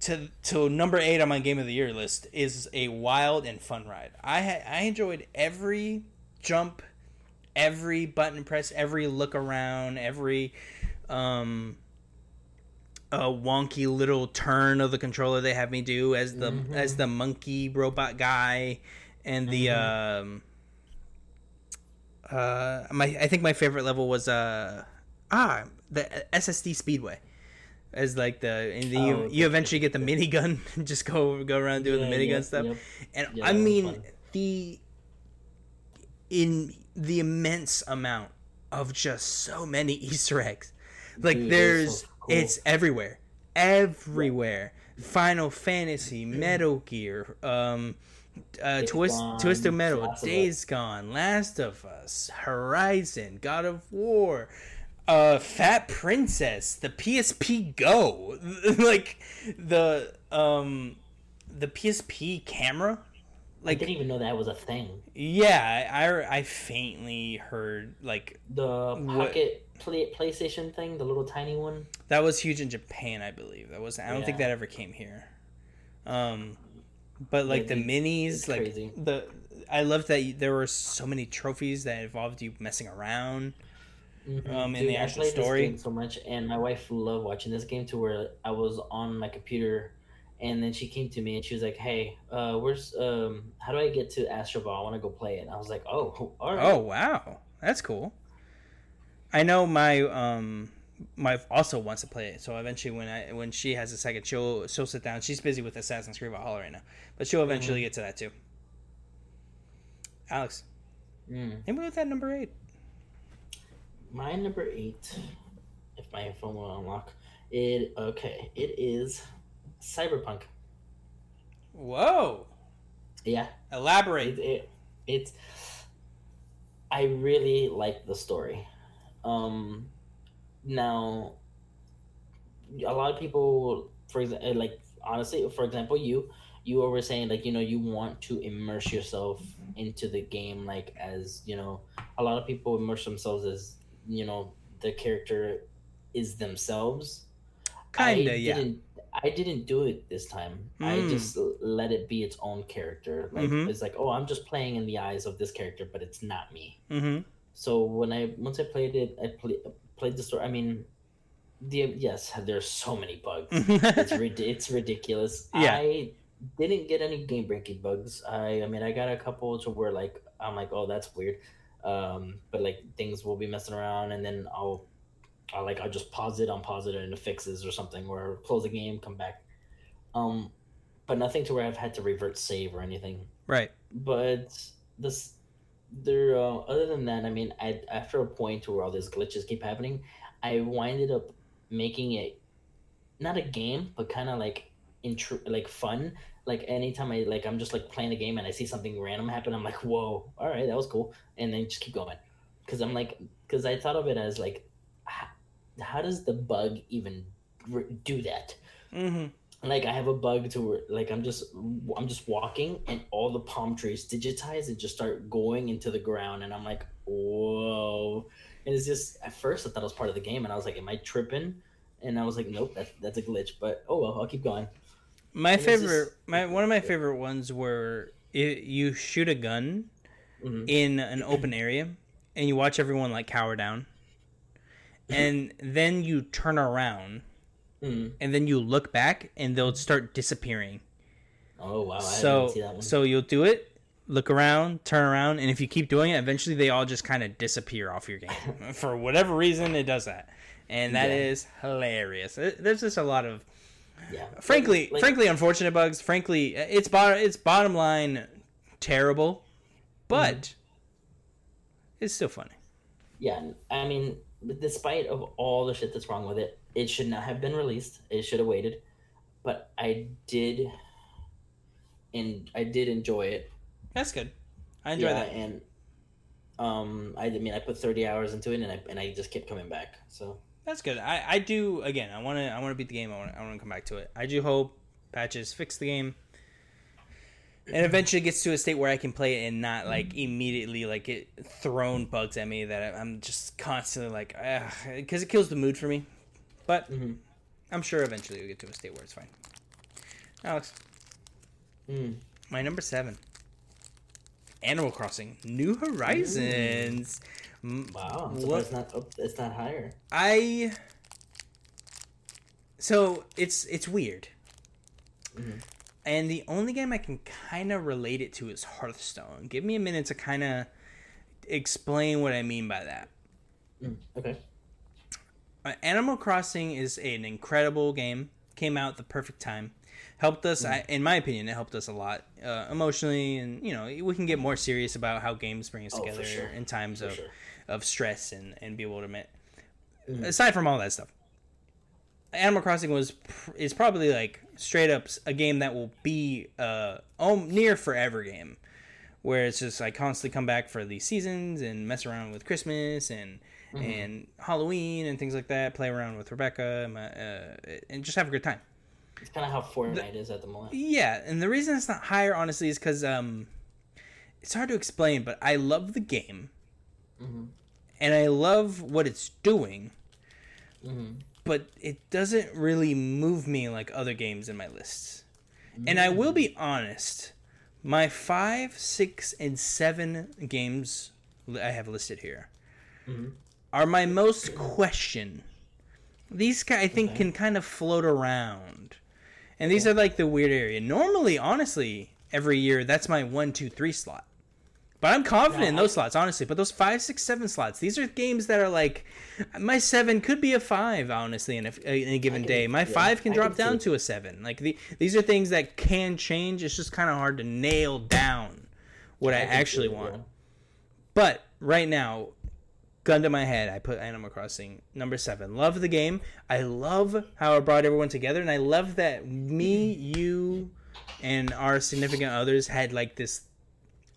to to number eight on my game of the year list is a wild and fun ride. I ha- I enjoyed every jump, every button press, every look around, every um a wonky little turn of the controller they have me do as the Mhm. as the monkey robot guy and the um uh my I think my favorite level was uh ah the SSD Speedway as like the and then you Oh, you eventually get the minigun and just go go around doing Yeah, the minigun yep, stuff. yep. and Yeah, I mean the in the immense amount of just so many Easter eggs. Like Dude, there's so cool. it's everywhere. Everywhere. Final Fantasy Metal Gear um uh, Twist, Gone, Twisted Metal, of Days Gone, Last of Us, Horizon, God of War, uh, Fat Princess, the PSP Go, like the um, the PSP camera, Like I didn't even know that was a thing. yeah, I I faintly heard like The What- pocket play, PlayStation thing, the little tiny one. that was huge in Japan, I believe. That was I don't think that ever came here. Um, but like Yeah, the dude, minis, like crazy. the I loved that there were so many trophies that involved you messing around. Mhm. Um, in the I actual played this story. game so much, and my wife loved watching this game to where I was on my computer, and then she came to me and she was like, "Hey, uh, where's um, how do I get to Astro Ball? I want to go play it." And I was like, "Oh, all right." Oh wow, that's cool. I know my um my wife also wants to play it, so eventually when I when she has a second, she'll she'll sit down. She's busy with Assassin's Creed Valhalla right now, but she'll eventually get to that too. Alex, Mm. me with that number eight. My number eight, if my phone will unlock, it okay. It is Cyberpunk. Whoa, Yeah, elaborate. it, it it's. I really like the story. Um, now, a lot of people, for example, like honestly, for example, you you were saying like you know you want to immerse yourself into the game like as you know a lot of people immerse themselves as you know the character is themselves Kinda, I yeah. didn't, I didn't do it this time. I Mm. just let it be its own character. Like Mhm. it's like, oh, I'm just playing in the eyes of this character, but it's not me. Mm-hmm. So when I once I played it, I play, played the story. I mean, the yes, there's so many bugs. it's rid- it's ridiculous. Yeah. I didn't get any game breaking bugs. I I mean, I got a couple to where like I'm like, oh, that's weird. Um, but like things will be messing around, and then I'll, I'll like I'll just pause it, unpause it, and it fixes or something, or close the game, come back. Um, but nothing to where I've had to revert save or anything right. but this there uh, other than that i mean I, after a point where all these glitches keep happening i winded up making it not a game but kind of like intru- like fun like anytime i like i'm just like playing the game and i see something random happen i'm like whoa all right that was cool and then just keep going. Because i'm like because i thought of it as like how, how does the bug even r- do that? Mm-hmm. like I have a bug to like I'm just I'm just walking and all the palm trees digitize and just start going into the ground and I'm like whoa. And it's just at first I thought it was part of the game and I was like am I tripping? And I was like nope that, that's a glitch but oh well I'll keep going My it's favorite, just- my one of my favorite ones were it, you shoot a gun Mhm. in an open area and you watch everyone like cower down, and then you turn around Mhm. and then you look back and they'll start disappearing. oh wow I so didn't see that one so you'll do it, look around, turn around, and if you keep doing it, eventually they all just kind of disappear off your game for whatever reason. It does that, and that Yeah. is hilarious. It- There's just a lot of yeah frankly, Like- frankly, unfortunate bugs. Frankly, it's bottom, it's bottom line terrible, but Mm-hmm. it's still funny. yeah I mean despite of all the shit that's wrong with it it should not have been released it should have waited but I did and I did enjoy it That's good. I enjoy yeah, that. and um, I, I mean, I put thirty hours into it, and I and I just kept coming back. So That's good. I, I do again. I want to I want to beat the game. I want I want to come back to it. I do hope patches fix the game, and eventually gets to a state where I can play it and not like immediately like get thrown bugs at me that I'm just constantly like because it kills the mood for me. But Mhm. I'm sure eventually we'll get to a state where it's fine. Alex, mm. my number seven. Animal Crossing: New Horizons. Mm, wow, What- it's not up, it's not higher. I so it's it's weird, Mhm. and the only game I can kind of relate it to is Hearthstone. Give me a minute to kind of explain what I mean by that. Mm. Okay. Uh, Animal Crossing is an incredible game. Came out the perfect time. Helped us, I, in my opinion, it helped us a lot uh, emotionally, and you know we can get more serious about how games bring us Oh, together sure. in times For of sure. of stress and and bewilderment. Mhm. Aside from all that stuff, Animal Crossing was pr- is probably like straight up a game that will be uh near forever game, where it's just I constantly come back for these seasons and mess around with Christmas and and Halloween and things like that. Play around with Rebecca and, my, uh, and just have a good time. It's kind of how Fortnite is at the moment. Yeah, and the reason it's not higher, honestly, is because um, it's hard to explain. But I love the game, hmm and I love what it's doing. hmm but it doesn't really move me like other games in my lists. And I will be honest, my five, six, and seven games I have listed here Mhm. are my most question. These I think, Okay. can kind of float around And these are like the weird area. Normally, honestly, every year that's my one, two, three slot. But I'm confident No, in I- those slots, honestly. But those five, six, seven slots, these are games that are like my seven could be a five, honestly, in a, uh, in a given can- day. My yeah, five can I drop can down to a seven. Like the, these are things that can change. It's just kind of hard to nail down what I, see actually want. yeah. But right now, gun to my head, I put Animal Crossing number seven. Love the game. I love how it brought everyone together, and I love that me, you, and our significant others had like this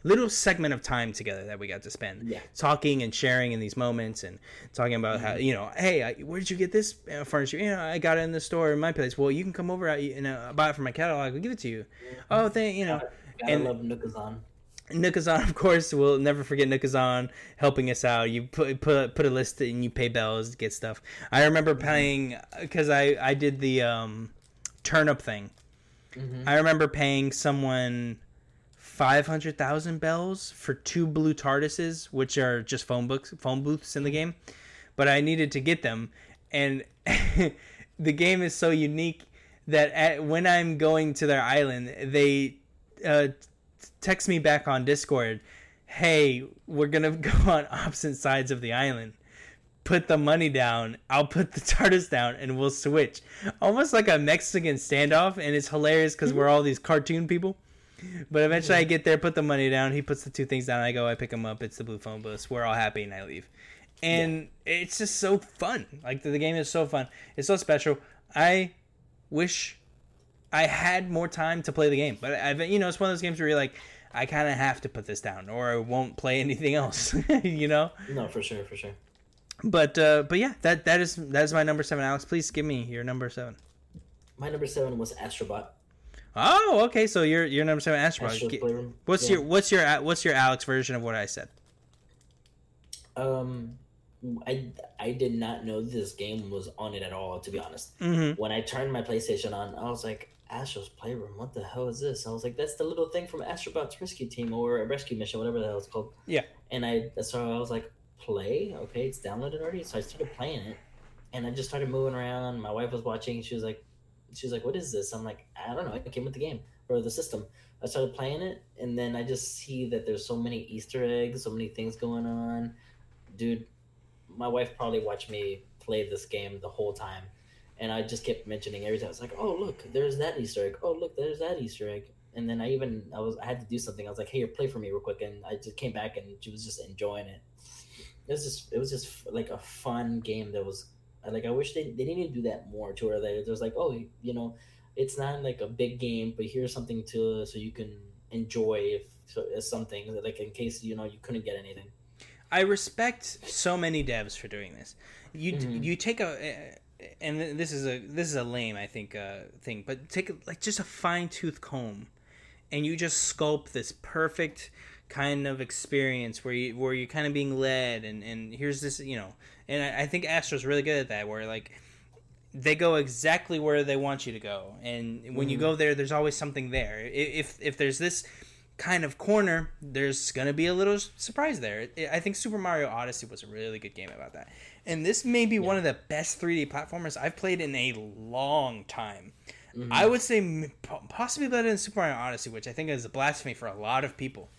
little segment of time together that we got to spend Yeah. talking and sharing in these moments and talking about how you know hey I, where did you get this uh, furniture you know i got it in the store in my place well you can come over and uh, buy it from my catalog i'll give it to you oh thank you know Gotta And- love Nookazon. Nookazon, of course, we'll never forget Nookazon helping us out. You put put put a list and you pay bells to get stuff. I remember paying because I I did the um, turnip thing. Mhm. I remember paying someone five hundred thousand bells for two blue TARDISes, which are just phone books, phone booths in the game. But I needed to get them, and the game is so unique that at, when I'm going to their island, they uh, text me back on Discord, "Hey, we're gonna go on opposite sides of the island. Put the money down. I'll put the TARDIS down, and we'll switch." Almost like a Mexican standoff, and it's hilarious because we're all these cartoon people. But eventually, I get there, put the money down. He puts the two things down. I go, I pick them up. It's the blue phone booth. We're all happy, and I leave. And it's just so fun. Like the, the game is so fun. It's so special. I wish I had more time to play the game. But I've you know it's one of those games where you're like, I kind of have to put this down, or I won't play anything else. you know. No, for sure, for sure. But uh, but yeah, that that is that is my number seven. Alex, please give me your number seven. My number seven was Astrobot. Oh, okay. So you're you're number seven. Astrobot. Astro What's Yeah. your what's your what's your Alex version of what I said? Um, I I did not know this game was on it at all. To be honest, Mm-hmm. when I turned my PlayStation on, I was like, Astro's Playroom. What the hell is this? I was like, that's the little thing from Astrobot's Rescue Team or a Rescue Mission, whatever the hell it's called. Yeah. And I so I was like, play. Okay, it's downloaded already. So I started playing it, and I just started moving around. My wife was watching. She was like, she was like, what is this? I'm like, I don't know. It came with the game or the system. I started playing it, and then I just see that there's so many Easter eggs, so many things going on. Dude, my wife probably watched me play this game the whole time, and I just kept mentioning every time. It's like, oh look, there's that Easter egg. Oh look, there's that Easter egg. And then I even I was I had to do something. I was like, hey, play for me real quick, and I just came back and she was just enjoying it. It was just it was just like a fun game that was like I wish they they didn't do that more to where they there's like oh you know it's not like a big game but here's something to so you can enjoy if so, as something like in case you know you couldn't get anything. I respect so many devs for doing this. You Mhm. you take a and this is a this is a lame I think uh, thing, but take like just a fine tooth comb, and you just sculpt this perfect kind of experience where you where you're kind of being led and and here's this you know and I, I think Astro's really good at that where like they go exactly where they want you to go and when you Mhm. go there there's always something there. If if there's this kind of corner there's gonna be a little surprise there. I think super mario odyssey was a really good game about that and this may be one of the best 3d platformers i've played in a long time Mhm. i would say possibly better than super mario odyssey which i think is a blasphemy for a lot of people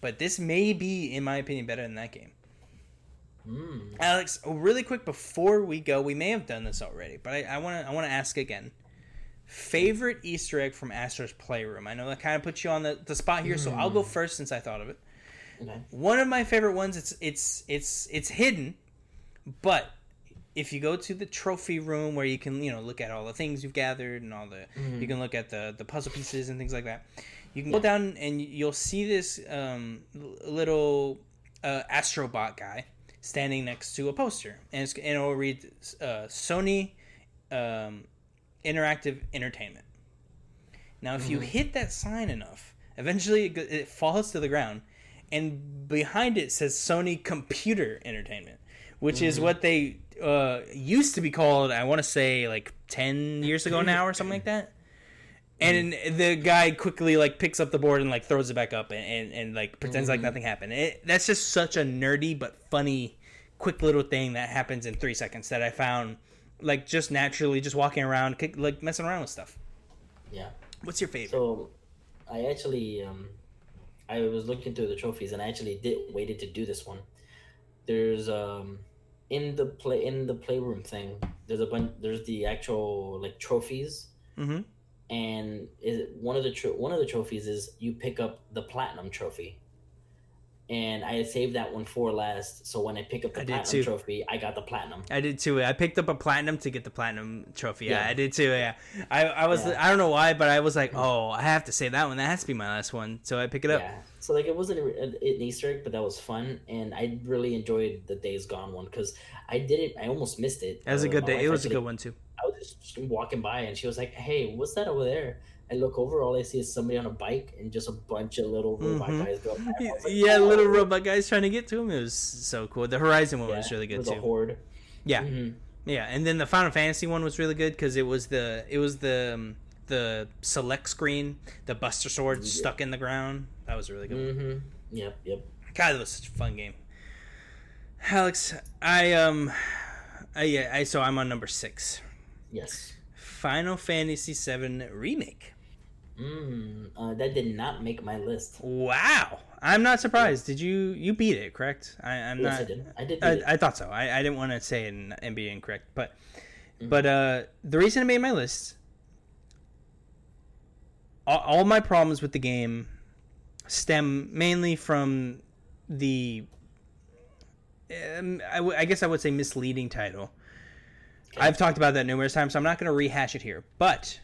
but this may be in my opinion better than that game Mm. Alex, really quick before we go, we may have done this already, but I want to I want to ask again. Favorite Easter egg from Astro's Playroom? I know that kind of puts you on the, the spot here, so I'll go first since I thought of it. Okay. One of my favorite ones. It's it's it's it's hidden, but if you go to the trophy room where you can you know look at all the things you've gathered and all the you can look at the the puzzle pieces and things like that. You can go down and you'll see this um, little uh, astrobot guy standing next to a poster, and, it's, and it'll read uh, Sony um, Interactive Entertainment. Now, if you hit that sign enough, eventually it, it falls to the ground, and behind it says Sony Computer Entertainment, which is what they uh, used to be called. I want to say like ten years ago now, or something like that. And the guy quickly like picks up the board and like throws it back up and, and, and like pretends like nothing happened. It, that's just such a nerdy but funny, quick little thing that happens in three seconds that I found like just naturally just walking around, kick- like messing around with stuff. Yeah. What's your favorite? So, I actually um, I was looking through the trophies, and I actually did waited to do this one. There's um in the play in the playroom thing. There's a bunch. There's the actual like trophies, mm-hmm. and is one of the tro- one of the trophies is you pick up the platinum trophy. And I saved that one for last, so when I pick up the I platinum trophy, I got the platinum. I did too. I picked up a platinum to get the platinum trophy. Yeah, Yeah. I did too. Yeah, I, I was Yeah. I don't know why, but I was like, oh, I have to say that one. That has to be my last one. So I pick it up. Yeah. So like it wasn't a- an Easter egg, but that was fun, and I really enjoyed the Days Gone one because I did it. I almost missed it. That was a Uh, good day. It was a good one too. I was just walking by, and she was like, "Hey, what's that over there?" I look over, all I see is somebody on a bike and just a bunch of little robot Mhm. guys go. by. I was like, Yeah, "Oh." little robot guys trying to get to him. It was so cool. The Horizon one Yeah, was really good was too. horde. Yeah, Mhm. yeah, and then the Final Fantasy one was really good because it was the it was the um, the select screen, the Buster Sword Yeah. stuck in the ground. That was a really good. one. Mhm. Yep. Yep. God, that was such a fun game. Alex, I um, I yeah, I so I'm on number six. Yes. Final Fantasy VII remake. Mm, uh, that did not make my list. Wow, I'm not surprised. Did you you beat it? Correct. I, I'm yes, not. I did. I did. I. I thought so. I, I didn't want to say it and, and be incorrect, but Mhm. but uh, the reason it made my list, all, all my problems with the game stem mainly from the, um, I, w- I guess I would say misleading title. Okay. I've talked about that numerous times, so I'm not going to rehash it here, but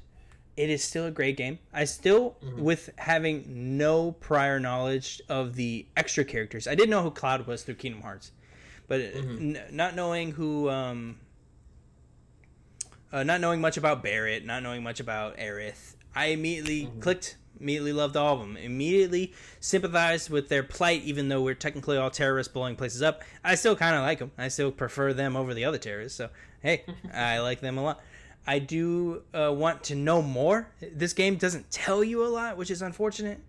it is still a great game. I still, Mhm. with having no prior knowledge of the extra characters, I didn't know who Cloud was through Kingdom Hearts, but Mhm. n- not knowing who, um, uh, not knowing much about Barret, not knowing much about Aerith, I immediately Mhm. clicked. Immediately loved all of them. Immediately sympathized with their plight, even though we're technically all terrorists blowing places up. I still kind of like them. I still prefer them over the other terrorists. So hey, I like them a lot. I do uh, want to know more. This game doesn't tell you a lot, which is unfortunate.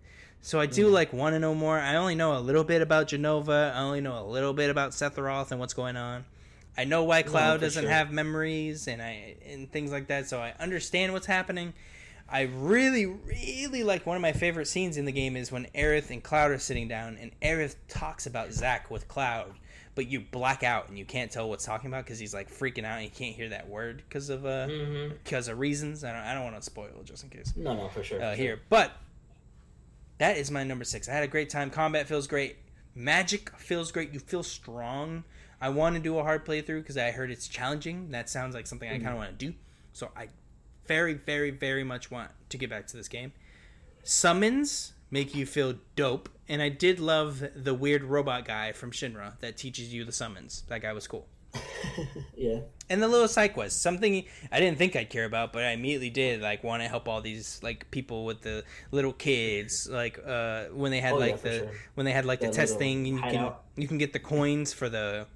So I do Mm. like want to know more. I only know a little bit about Jenova. I only know a little bit about Sephiroth and what's going on. I know why Cloud doesn't sure. have memories and I and things like that. So I understand what's happening. I really, really like one of my favorite scenes in the game is when Aerith and Cloud are sitting down and Aerith talks about Zack with Cloud, but you black out and you can't tell what's talking about because he's like freaking out and you can't hear that word because of uh because of reasons. I don't I don't want to spoil it just in case No, no, for sure. uh, for sure. here, but that is my number six. I had a great time. Combat feels great. Magic feels great. You feel strong. I want to do a hard playthrough because I heard it's challenging. That sounds like something I kind of want to do. So I very, very, very much want to get back to this game. Summons make you feel dope, and I did love the weird robot guy from Shinra that teaches you the summons. That guy was cool. yeah. And the little side quest, something I didn't think I'd care about, but I immediately did. Like, want to help all these like people with the little kids, like uh, when they had Oh, like for the sure. when they had like the test thing, and you can hideout. you can get the coins for the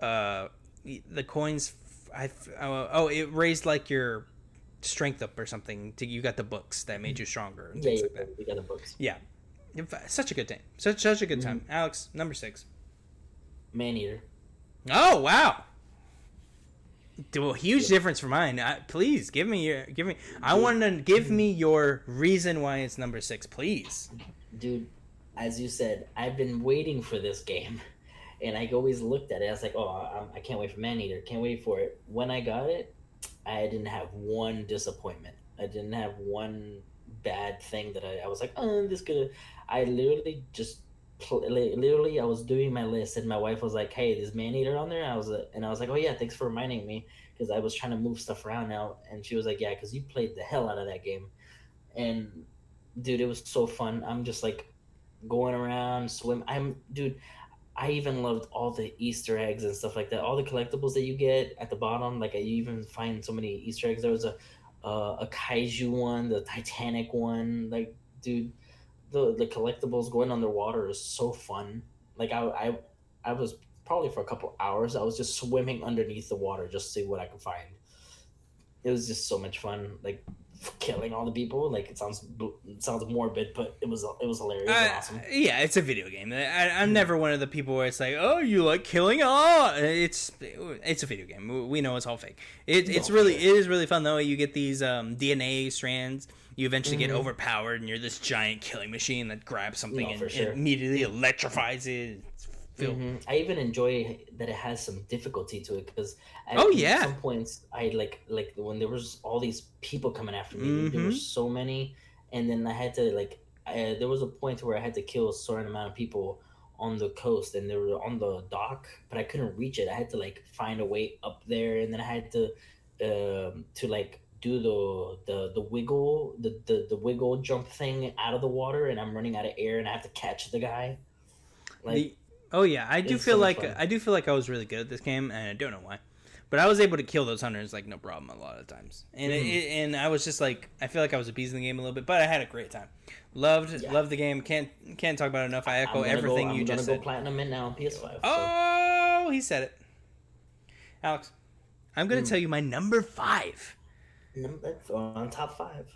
uh the coins. I f- oh, oh it raised like your strength up or something. To, you got the books that made you stronger and Yeah, things yeah, like that. we got the books. Yeah, such a good time. Such such a good Mm-hmm. time. Alex, number six. Maneater. Oh wow! Do a huge difference for mine. I, please give me your give me. I want to give me your reason why it's number six, please. Dude, as you said, I've been waiting for this game. And I always looked at it. I was like, oh, I, I can't wait for Maneater. Can't wait for it. When I got it, I didn't have one disappointment. I didn't have one bad thing that I, I was like, oh, this could. I literally just. Literally, I was doing my list, and my wife was like, "Hey, there's Maneater on there." I was, uh, and I was like, "Oh yeah, thanks for reminding me," because I was trying to move stuff around now. And she was like, "Yeah, because you played the hell out of that game," and dude, it was so fun. I'm just like going around, swim. I'm dude. I even loved all the Easter eggs and stuff like that. All the collectibles that you get at the bottom, like I even find so many Easter eggs. There was a uh, a kaiju one, the Titanic one. Like, dude, the the collectibles going underwater is so fun. Like I I I was probably for a couple hours. I was just swimming underneath the water just to see what I could find. It was just so much fun. Like killing all the people. Like it sounds it sounds morbid, but it was it was hilarious. Uh, awesome. Yeah, it's a video game. I, am never one of the people where it's like, oh, you like killing? Oh, it's it's a video game. We know it's all fake. It, it's no, really it is really fun though. You get these um, DNA strands. You eventually mm-hmm. get overpowered, and you're this giant killing machine that grabs something no, and, sure. and, immediately electrifies it. Mm-hmm. I even enjoy that it has some difficulty to it because oh yeah, some points I like like when there was all these people coming after me. Mm-hmm. There were mm-hmm. so many, and then I had to like I, there was a point where I had to kill a certain amount of people on the coast, and they were on the dock, but I couldn't reach it. I had to like find a way up there, and then I had to um, to like do the the the wiggle the, the the wiggle jump thing out of the water, and I'm running out of air, and I have to catch the guy. Like. The- Oh yeah, I do feel so like fun. I do feel like I was really good at this game, and I don't know why, but I was able to kill those hunters like no problem a lot of times, and mm-hmm. it, and I was just like I feel like I was abusing the game a little bit, but I had a great time. Loved yeah. loved the game. Can't can't talk about it enough. I echo everything go, you just said. platinum in now on PS5. Oh, so. he said it. Alex, I'm gonna mm. tell you my number five. Number on top five.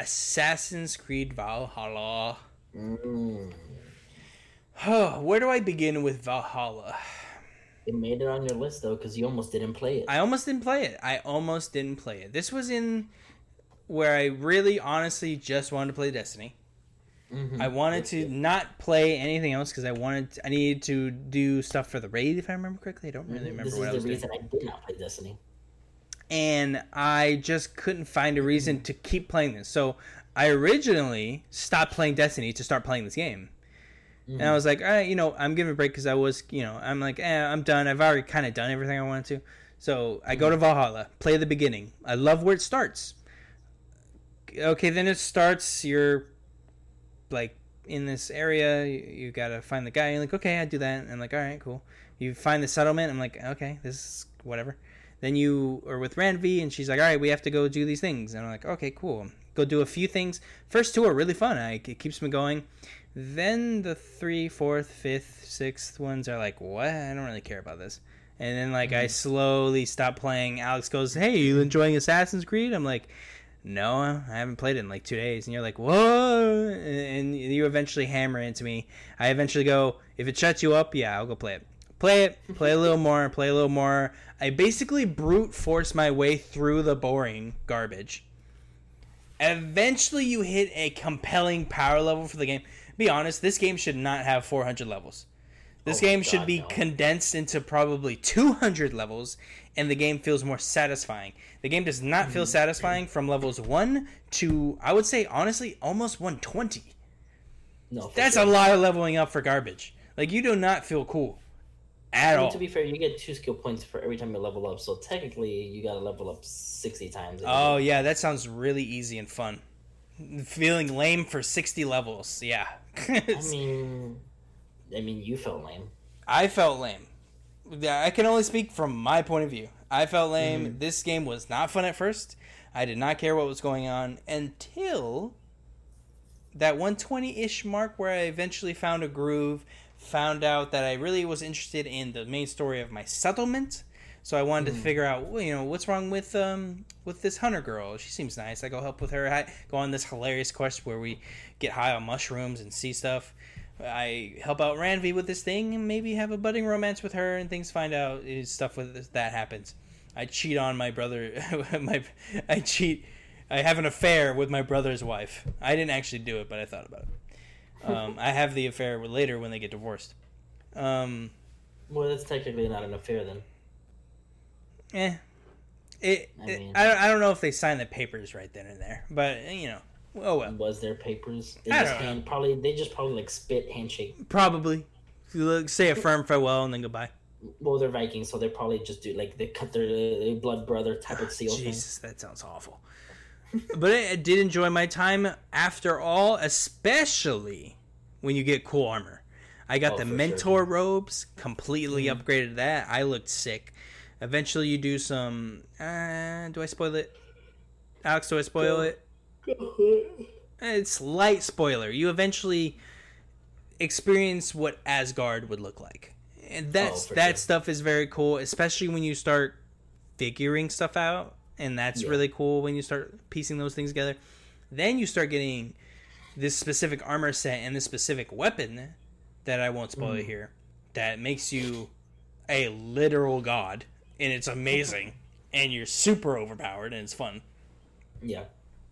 Assassin's Creed Valhalla. Mm. Where do I begin with Valhalla? It made it on your list though, because you almost didn't play it. I almost didn't play it. I almost didn't play it. This was in where I really, honestly, just wanted to play Destiny. Mm-hmm. I wanted to not play anything else because I wanted, to, I needed to do stuff for the raid, if I remember correctly. I don't really mm-hmm. remember this what I was doing. This is the reason I did not play Destiny. And I just couldn't find a reason to keep playing this. So I originally stopped playing Destiny to start playing this game Mm-hmm. And I was like, all right, you know, I'm giving a break because I was, you know, I'm like, eh, I'm done. I've already kind of done everything I wanted to. So I go to Valhalla, play the beginning. I love where it starts. Okay, then it starts. You're like in this area. You, you gotta find the guy. You're like, okay, I do that. And I'm like, all right, cool. You find the settlement. I'm like, okay, this is whatever. Then you are with Randvi, and she's like, all right, we have to go do these things. And I'm like, okay, cool. Go do a few things. First two are really fun. I, it keeps me going. Then the three, fourth, fifth, sixth ones are like, what? I don't really care about this. And then like mm-hmm. I slowly stop playing. Alex goes, "Hey, you enjoying Assassin's Creed?" I'm like, "No, I haven't played it in like two days." And you're like, "Whoa!" And you eventually hammer into me. I eventually go, "If it shuts you up, yeah, I'll go play it." Play it, play a little more, play a little more. I basically brute force my way through the boring garbage. Eventually, you hit a compelling power level for the game be honest, this game should not have 400 levels. This oh game God, should be no. condensed into probably 200 levels, and the game feels more satisfying. The game does not feel mm-hmm. satisfying from levels 1 to, I would say, honestly, almost 120. No, That's sure. a lot of leveling up for garbage. Like, you do not feel cool at I mean, all. To be fair, you get two skill points for every time you level up, so technically, you got to level up 60 times. Oh, yeah, that sounds really easy and fun. Feeling lame for 60 levels, yeah. I mean, I mean, you felt lame. I felt lame. I can only speak from my point of view. I felt lame. Mm-hmm. This game was not fun at first. I did not care what was going on until that 120 ish mark where I eventually found a groove, found out that I really was interested in the main story of my settlement. So I wanted mm. to figure out, well, you know, what's wrong with um with this hunter girl. She seems nice. I go help with her. I go on this hilarious quest where we get high on mushrooms and see stuff. I help out Randvi with this thing and maybe have a budding romance with her and things find out is stuff with this, that happens. I cheat on my brother. my I cheat. I have an affair with my brother's wife. I didn't actually do it, but I thought about it. Um, I have the affair later when they get divorced. Um, well, that's technically not an affair then. Eh. It, I, mean, it, I, I don't know if they signed the papers right then and there, but you know, oh well. Was there papers? They I just hand, know. probably they just probably like spit handshake. Probably, say a firm farewell and then goodbye. Well, they're Vikings, so they probably just do like they cut their, their blood brother type of seal. Jesus, thing. that sounds awful. but I, I did enjoy my time after all, especially when you get cool armor. I got oh, the mentor sure. robes, completely mm-hmm. upgraded that. I looked sick. Eventually, you do some. Uh, do I spoil it? Alex, do I spoil it? Go it's light spoiler. You eventually experience what Asgard would look like, and that's oh, that sure. stuff is very cool, especially when you start figuring stuff out and that's Yeah. really cool when you start piecing those things together. Then you start getting this specific armor set and this specific weapon that I won't spoil Mm. here that makes you a literal god, and it's amazing, and you're super overpowered, and it's fun. Yeah.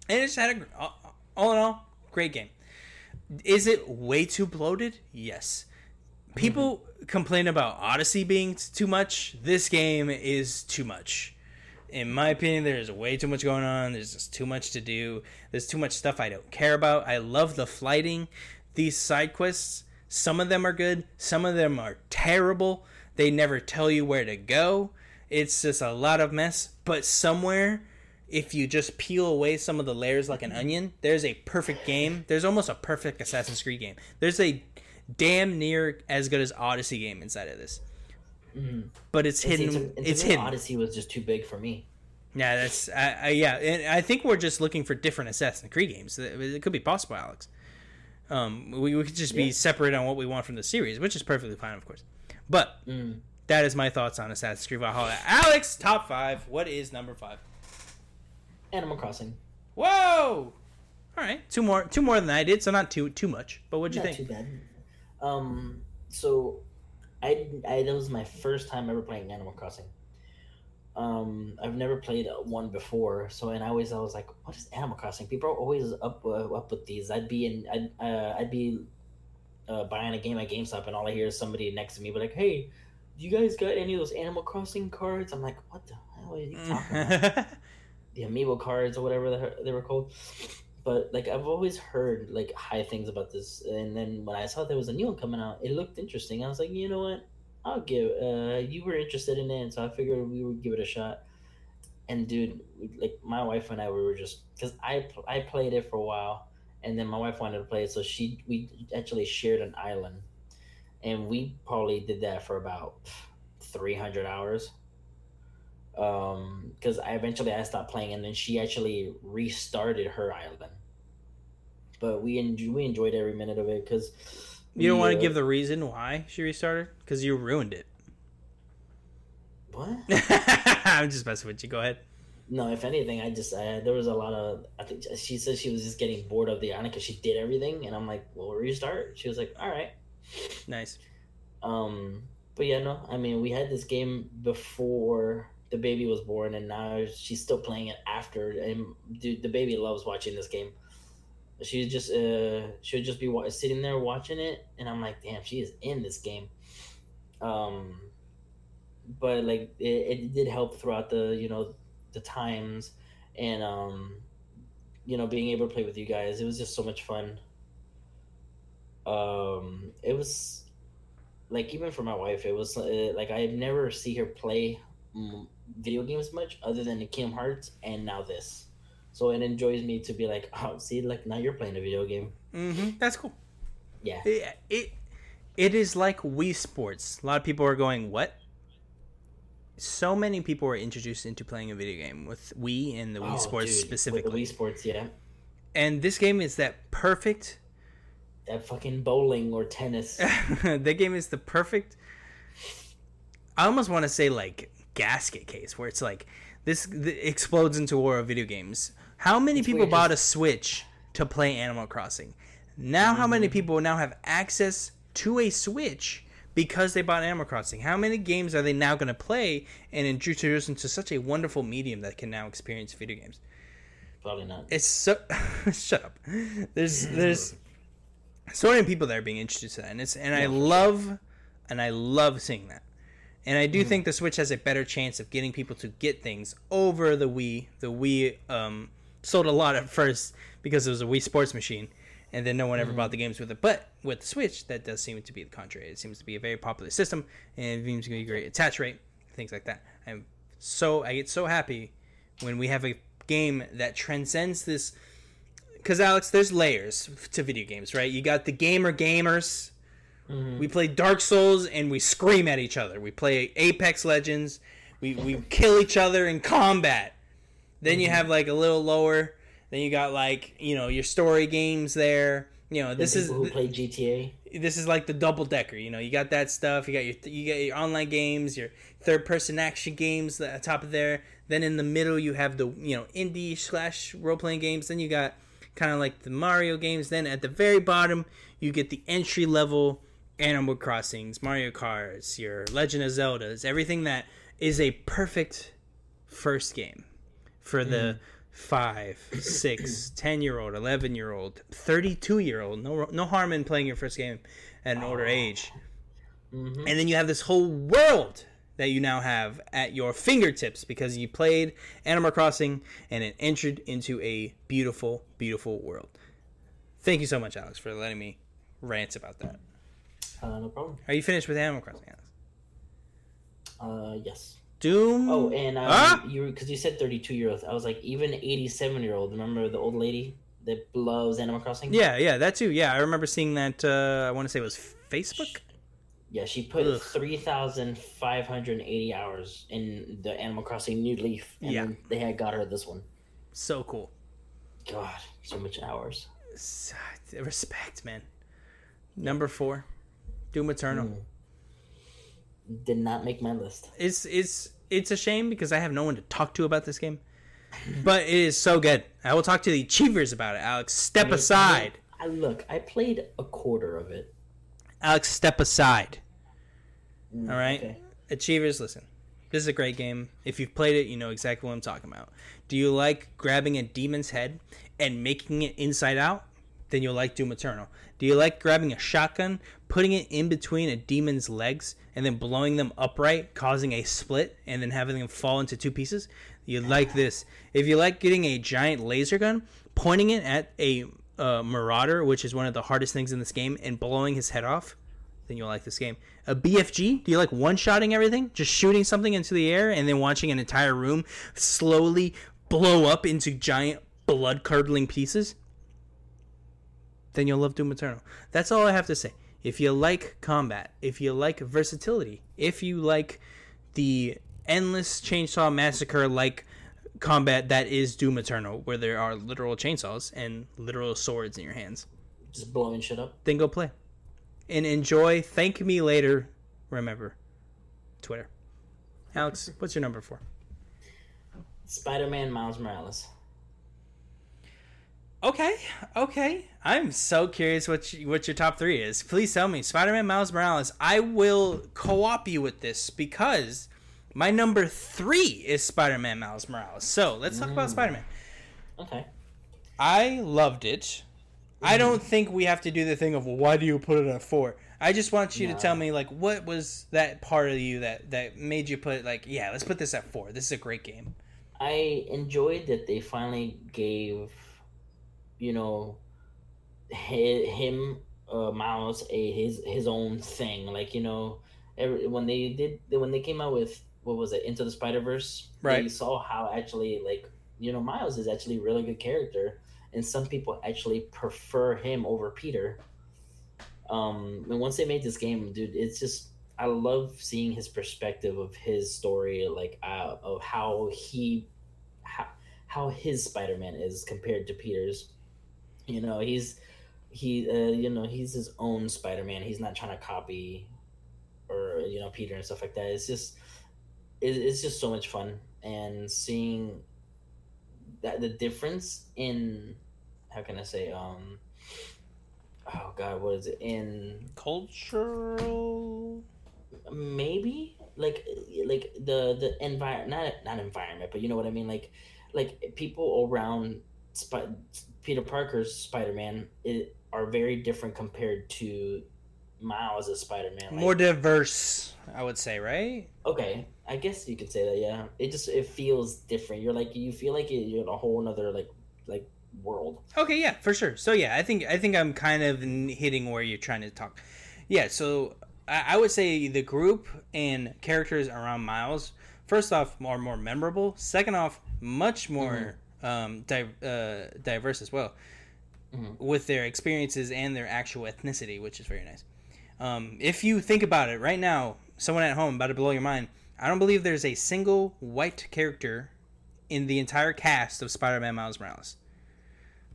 And it just had a all all in all great game. Is it way too bloated? Yes. People mm-hmm. complain about Odyssey being too much. This game is too much. In my opinion, there's way too much going on. There's just too much to do. There's too much stuff I don't care about. I love the flighting. These side quests, some of them are good, some of them are terrible. They never tell you where to go. It's just a lot of mess. But somewhere, if you just peel away some of the layers like an onion, there's a perfect game. There's almost a perfect Assassin's Creed game. There's a damn near as good as Odyssey game inside of this. But it's hidden. and to it's hidden. Odyssey was just too big for me. Yeah, that's I, I, yeah, and I think we're just looking for different Assassin's Creed games. It could be possible, Alex. Um, we, we could just be separate on what we want from the series, which is perfectly fine, of course. But Mm. That is my thoughts on Assassin's Creed Valhalla. Alex, top five. What is number five? Animal Crossing. Whoa! All right, two more, two more than I did, so not too too much. But what'd you Not think? too bad. Um, so I, I that was my first time ever playing Animal Crossing. Um, I've never played one before, so and I always I was like, what is Animal Crossing? People are always up uh, up with these. I'd be in I'd uh, I'd be uh, buying a game at GameStop, and all I hear is somebody next to me be like, hey. Do you guys got any of those Animal Crossing cards? I'm like, what the hell are you talking about? the amiibo cards or whatever the- they were called. But like I've always heard like high things about this, and then when I saw there was a new one coming out, it looked interesting. I was like, you know what, I'll give. Uh, you were interested in it, so I figured we would give it a shot. And dude, like my wife and I, we were just because I I played it for a while, and then my wife wanted to play it, so she we actually shared an island, and we probably did that for about three hundred hours um because i eventually i stopped playing and then she actually restarted her island but we enjoy, we enjoyed every minute of it because you don't want to give the reason why she restarted because you ruined it. what I'm just messing with you. Go ahead. no if anything i just I, there was a lot of i think she said she was just getting bored of the island because she did everything and i'm like well restart she was like all right Nice. um but yeah no i mean we had this game before the baby was born and now she's still playing it after and dude the baby loves watching this game. She just uh she would just be wa- sitting there watching it and i'm like damn she is in this game. Um but like it, it did help throughout the you know the times and um you know being able to play with you guys it was just so much fun um it was like even for my wife it was uh, like i never see her play video games much other than the Kingdom Hearts and now this so it enjoys me to be like oh see like now you're playing a video game hmm That's cool. yeah It, it it is like Wii Sports. A lot of people are going, "What?" So many people were introduced into playing a video game with Wii and the Wii Oh, Sports dude, with specifically. the Wii Sports yeah And this game is that perfect. That fucking bowling or tennis that game is the perfect. I almost want to say like gasket case where it's like this th- explodes into war of video games. How many It's people weird, bought a Switch to play Animal Crossing? Now, how many Mm-hmm. people now have access to a Switch because they bought Animal Crossing? How many games are they now going to play and introduce into such a wonderful medium that can now experience video games? probably not It's so shut up. There's there's so many people that are being introduced to that, and it's and I love and I love seeing that. And I do Mm-hmm. think the Switch has a better chance of getting people to get things over the Wii. The Wii um, sold a lot at first because it was a Wii Sports machine, and then no one ever Mm-hmm. bought the games with it. But with the Switch, that does seem to be the contrary. It seems to be a very popular system, and it seems to be a great attach rate, things like that. I'm so I get so happy when we have a game that transcends this. Because Alex, there's layers to video games, right? You got the gamer gamers. Mhm. We play Dark Souls and we scream at each other. We play Apex Legends. We we kill each other in combat. Then you have like a little lower. Then you got like you know your story games there. You know this is who play GTA this is like the double decker. You know, you got that stuff. You got your you got your online games, your third person action games at the top of there. Then in the middle you have the you know indie slash role playing games. Then you got kind of like the Mario games. Then at the very bottom you get the entry level Animal Crossings, Mario Karts, your Legend of Zeldas, everything that is a perfect first game for the mm. five, six, ten year old, eleven year old, thirty two year old. No, no harm in playing your first game at an older ah. age. Mm-hmm. And then you have this whole world that you now have at your fingertips because you played Animal Crossing and it entered into a beautiful, beautiful world. Thank you so much, Alex, for letting me rant about that. Uh, no problem. Are you finished with Animal Crossing, Alex? Uh, yes. Doom. Oh, and um, Ah! you because you said thirty-two year old. I was like, even eighty-seven-year-old. Remember the old lady that loves Animal Crossing? Yeah, yeah, that too. Yeah, I remember seeing that. Uh, I want to say it was Facebook. Yeah, she put Ugh. three thousand five hundred eighty hours in the Animal Crossing New Leaf, and Yeah. they had got her this one. So cool. God, so much hours. Respect, man. Number four, Doom Eternal. Hmm. Did not make my list. It's it's it's a shame because I have no one to talk to about this game, but it is so good. I will talk to the achievers about it. Alex, step mean, aside. I look. I played a quarter of it. Alex, step aside. All right, okay. achievers, listen. This is a great game. If you've played it, you know exactly what I'm talking about. Do you like grabbing a demon's head and making it inside out? Then you'll like Doom Eternal. Do you like grabbing a shotgun, putting it in between a demon's legs, and then blowing them upright, causing a split, and then having them fall into two pieces? You like this. If you like getting a giant laser gun, pointing it at a uh, marauder, which is one of the hardest things in this game, and blowing his head off, then you'll like this game. A BFG? Do you like one shotting everything? Just shooting something into the air and then watching an entire room slowly blow up into giant blood curdling pieces? Then you'll love Doom Eternal. That's all I have to say. If you like combat, if you like versatility, if you like the endless chainsaw massacre like combat that is Doom Eternal, where there are literal chainsaws and literal swords in your hands, Just blowing shit up. then go play and enjoy. Thank me later. Remember, Twitter. Alex, what's your number four? Spider-Man Miles Morales. Okay, okay. I'm so curious what you, what your top three is. Please tell me, Spider-Man Miles Morales. I will co-op you with this because my number three is Spider-Man Miles Morales. So let's talk about mm. Spider-Man. Okay. I loved it. I don't think we have to do the thing of well, why do you put it at four? I just want you to tell me like what was that part of you that that made you put like yeah let's put this at four. This is a great game. I enjoyed that they finally gave, you know, him uh, Miles a his his own thing. Like you know, every, when they did when they came out with what was it Into the Spider Verse, Right. They saw how actually like you know Miles is actually a really good character, and some people actually prefer him over Peter. Um, and once they made this game, dude, it's just I love seeing his perspective of his story, like uh, of how he, how, how his Spider Man is compared to Peter's. You know, he's he, uh, you know, he's his own Spider Man. He's not trying to copy, or you know, Peter and stuff like that. It's just, it, it's just so much fun, and seeing that the difference in, how can I say, um, oh god, what is it in Cultural. maybe like like the the environment not not environment but you know what i mean like like people around Sp- peter parker's spider-man are very different compared to miles as spider-man like, More diverse, I would say, right? okay i guess you could say that yeah it just it feels different you're like you feel like you're in a whole another like like world Okay, yeah, for sure. So yeah, I think I think I'm kind of hitting where you're trying to talk. Yeah, so I, I would say the group and characters around Miles, first off, are more memorable. Second off, much more um, di- uh, diverse as well, Mhm. with their experiences and their actual ethnicity, which is very nice. Um, if you think about it right now, someone at home about to blow your mind. I don't believe there's a single white character in the entire cast of Spider-Man Miles Morales.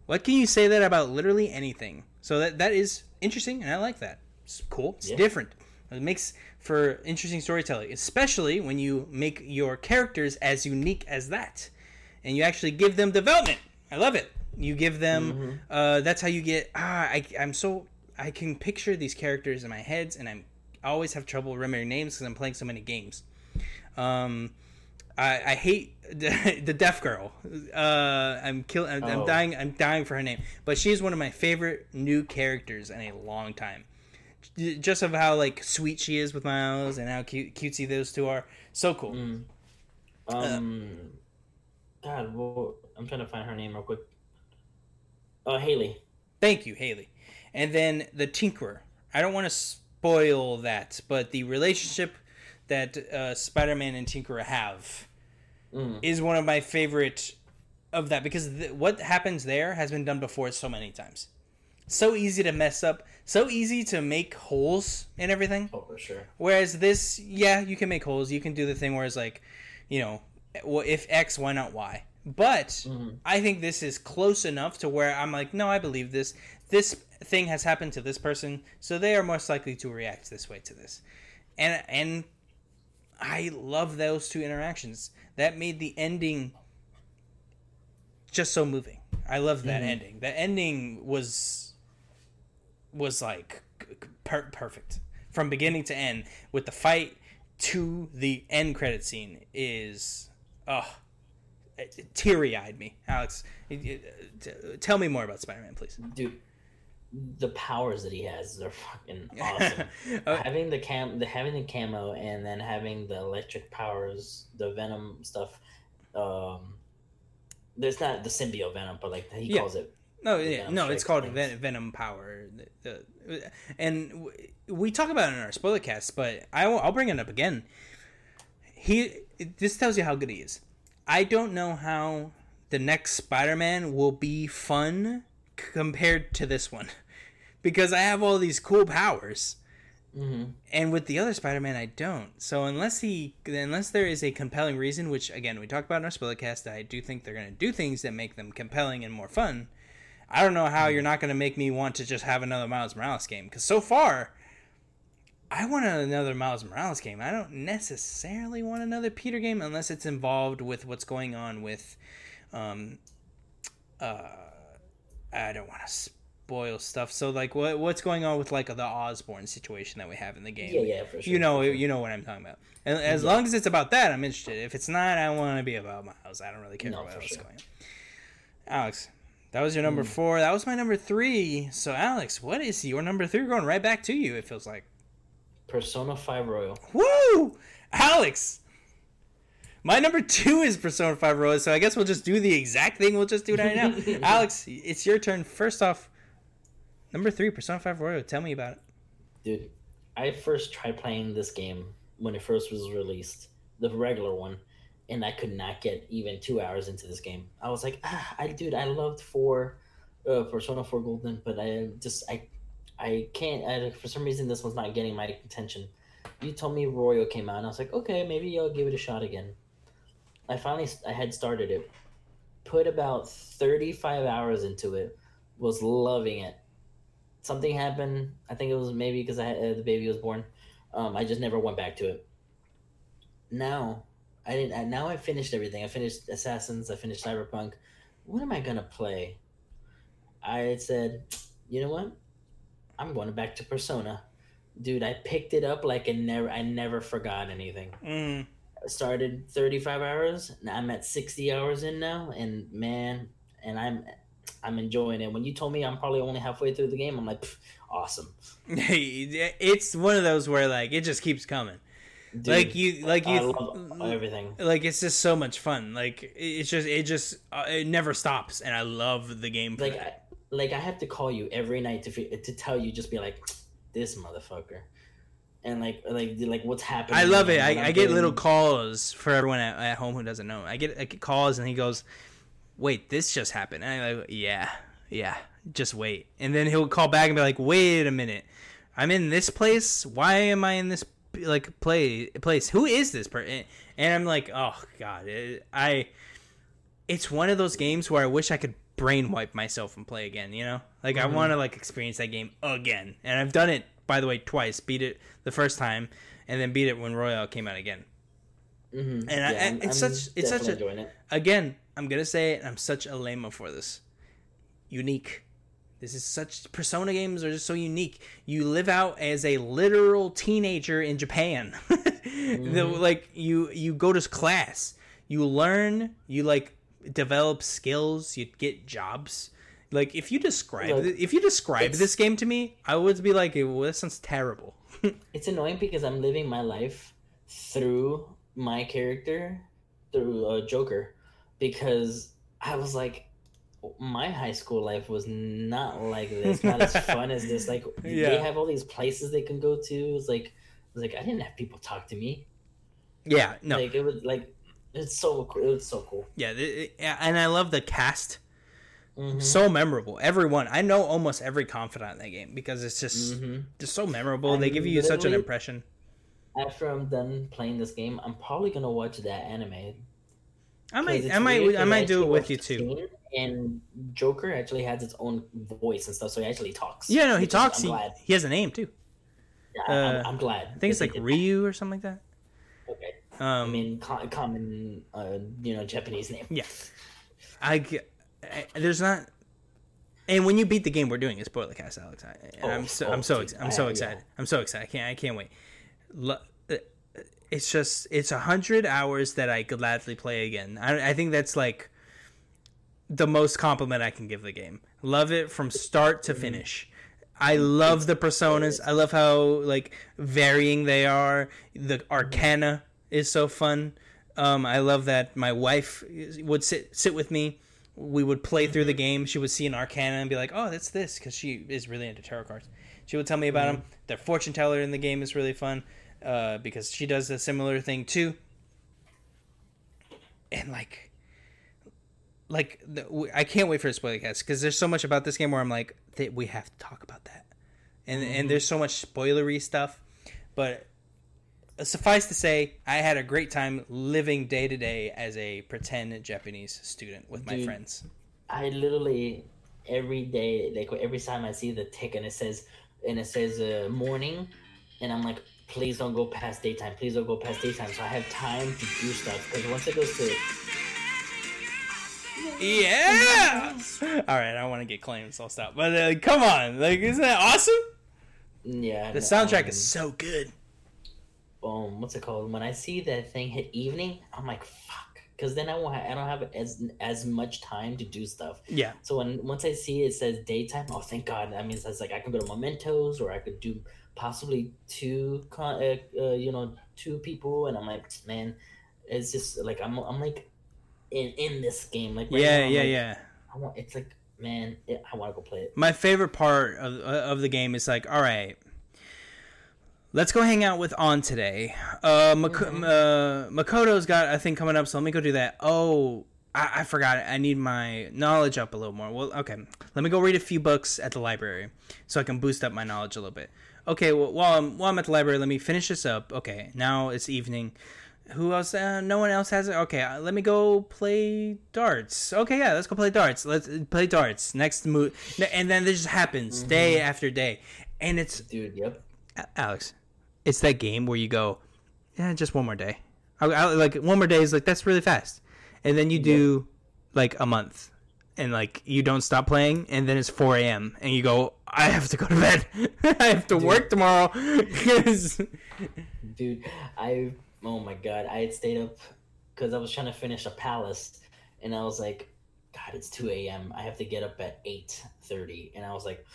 What can you say that about literally anything? So that that is interesting, and I like that. It's cool. It's Yeah. different. It makes for interesting storytelling, especially when you make your characters as unique as that, and you actually give them development. I love it. You give them. Uh, that's how you get. Ah, I, I'm so. I can picture these characters in my heads, and I'm I always have trouble remembering names because I'm playing so many games. Um, I, I hate the, the deaf girl. Uh, I'm kill. I'm, I'm Oh. dying. I'm dying for her name, but she's one of my favorite new characters in a long time. Just of how like sweet she is with Miles and how cute cutesy those two are. So cool. Mm. Um, God, well, I'm trying to find her name real quick. Oh, Hailey. Thank you, Hailey. And then the Tinkerer. I don't want to spoil that, but the relationship that uh, Spider-Man and Tinkerer have Mm. is one of my favorite of that because th- what happens there has been done before so many times. So easy to mess up, so easy to make holes and everything. Oh, for sure. Whereas this, yeah, you can make holes. You can do the thing where it's like, you know, well, if X, why not Y? But Mhm. I think this is close enough to where I'm like, no, I believe this. This thing has happened to this person, so they are most likely to react this way to this. And and I love those two interactions. That made the ending just so moving. I love that Mhm. ending. The ending was was like per- perfect from beginning to end with the fight to the end credit scene is oh teary eyed me alex it- it- t- tell me more about spider-man please Dude, the powers that he has, they're fucking awesome. Uh, having the cam, the having the camo, and then having the electric powers, the venom stuff. Um, there's not the symbiote venom, but like he Yeah. calls it. no yeah, no it's called. Ven- venom power The- the- and w- we talk about it in our spoiler cast but I will, i'll bring it up again he this tells you how good he is i don't know how the next spider-man will be fun compared to this one because i have all these cool powers hmm and with the other Spider-Man, I don't. So unless he, unless there is a compelling reason, which again we talked about in our spoiler cast, I do think they're going to do things that make them compelling and more fun. I don't know how you're not going to make me want to just have another Miles Morales game because so far, I want another Miles Morales game. I don't necessarily want another Peter game unless it's involved with what's going on with, um, uh, I don't want to spoil stuff. So like, what what's going on with like the Osborn situation that we have in the game? Yeah, yeah, for sure. you know, sure. you know what I'm talking about. And as Yeah. long as it's about that, I'm interested. If it's not, I want to be about Miles. I don't really care No, about what's sure. going on. Alex, that was your number Mm. four. That was my number three. So, Alex, what is your number three? We're going right back to you. It feels like. Persona Five Royal. Woo, Alex. My number two is Persona Five Royal. So I guess we'll just do the exact thing. We'll just do it right now. Alex, it's your turn. First off, number three, Persona Five Royal. Tell me about it. Dude, I first tried playing this game when it first was released, the regular one, and I could not get even two hours into this game. I was like, ah, I dude, I loved four, uh, Persona Four Golden, but I just I, I can't. I, for some reason, this one's not getting my attention. You told me Royal came out, and I was like, okay, maybe I'll give it a shot again. I finally I had started it, put about thirty five hours into it, was loving it something happened. I think it was maybe because I had, uh, the baby was born. Um, I just never went back to it. Now, I didn't. I, now I finished everything. I finished Assassins. I finished Cyberpunk. What am I gonna play? I said, you know what? I'm going back to Persona, dude. I picked it up like I never. I never forgot anything. Mm, started 35 hours. Now I'm at 60 hours in now, and man, and I'm I'm enjoying it. When you told me I'm probably only halfway through the game, I'm like, "Pff, awesome. it's one of those where like it just keeps coming. Dude, like you, like I you, love everything. like it's just so much fun. Like it's just, it just, uh, it never stops, and I love the game. Like. I, like I have to call you every night to to tell you, just be like, this motherfucker, and like like like what's happening. I love it. I, I'm get little calls for everyone at, at home who doesn't know. I get, I get calls, and he goes, "Wait, this just happened." And I'm like, "Yeah, yeah, just wait." And then he'll call back and be like, "Wait a minute, I'm in this place. Why am I in this like play place? Who is this person?" And I'm like, "Oh God, it, I." It's one of those games where I wish I could brain wipe myself and play again. You know, like I Mhm. want to like experience that game again, and I've done it by the way, twice. Beat it the first time, and then beat it when Royal came out again. Mm-hmm. And I- and it's such- it's such a- it. Again, I'm gonna say it. I'm such a lame for this. Unique. This is such Persona games are just so unique. You live out as a literal teenager in Japan. The- like you you go to class, you learn, you like develop skills, you get jobs. Like if you describe Look, if you describe this game to me, I would be like, well, that sounds terrible. It's annoying because I'm living my life through my character, through uh, Joker, because I was like, my high school life was not like this, not as fun as this. Like they have all these places they can go to. It's like, it's like I didn't have people talk to me. yeah, no, Like it was like, it's so cool. It was so cool. yeah, and I love the cast. Mhm. so memorable. Everyone, I know almost every confidant in that game because it's just Mhm. just so memorable. they I'm give you such an impression. After I'm done playing this game, I'm probably gonna watch that anime. I might, I might, I might do it with you too. And Joker actually has its own voice and stuff, so he actually talks. Yeah, no, he talks. He, he has a name too. Yeah, uh, I'm, I'm glad. I think it's like they Ryu or something like that. that. Okay. Um, I mean, co- common, uh, you know, Japanese name. yeah, I, g- I- there's not. And when you beat the game, we're doing a spoiler cast, Alex. I, oh, I'm so, oh, I'm so, ex- I'm so yeah. excited. I'm so excited. I can't, I can't wait. Lo- uh, It's just, it's a hundred hours that I gladly play again. I, I think that's like the most compliment I can give the game. Love it from start to finish. I love the personas. I love how like varying they are. The arcana is so fun. Um, I love that my wife would sit sit with me. We would play through the mm-hmm. game. She would see an arcana and be like, "Oh, that's this," because she is really into tarot cards. She would tell me about them. Mm-hmm. The fortune teller in the game is really fun uh, because she does a similar thing too. And like, like the, I can't wait for the spoiler cast because there's so much about this game where I'm like, we have to talk about that, and and mm-hmm. there's so much spoilery stuff, but suffice to say, I had a great time living day to day as a pretend Japanese student with my Dude. friends. I literally every day, like every time I see the tick and it says and it says uh, morning, and I'm like, please don't go past daytime. Please don't go past daytime, so I have time to do stuff. Because once it goes to Yeah. All right, I want to get claims, so I'll stop. But uh, come on, like, isn't that awesome? yeah, The soundtrack um, is so good. Um, what's it called? When I see that thing hit evening, I'm like, fuck, because then I won't. Ha- I don't have as as much time to do stuff. Yeah, So when once I see it says daytime, oh thank God! That means that's like I can go to Mementos or I could do possibly two, con- uh, uh, you know, two people, and I'm like, man, it's just like I'm I'm like in in this game, like right yeah, now, yeah, like, yeah. I want it's like man, it, I want to go play it. My favorite part of of the game is like, all right, let's go hang out with Ann today. Uh, Mak- Mhm. uh, Makoto's got a thing coming up, so let me go do that. Oh, I, I forgot. I need my knowledge up a little more. Well, okay, let me go read a few books at the library so I can boost up my knowledge a little bit. Okay, well, while I'm while I'm at the library, let me finish this up. Okay, now it's evening. Who else? Uh, no one else has it. Okay, uh, let me go play darts. Okay, yeah, let's go play darts. Let's uh, play darts. Next move, and then this just happens day after day, and it's Dude, yep. Alex, it's that game where you go, yeah, just one more day. I, I, like one more day is like that's really fast, and then you do like a month, and like you don't stop playing, and then it's four a.m. and you go, I have to go to bed. I have to work tomorrow. Dude, I oh my god, I had stayed up because I was trying to finish a palace, and I was like, God, it's two a.m. I have to get up at eight thirty, and I was like,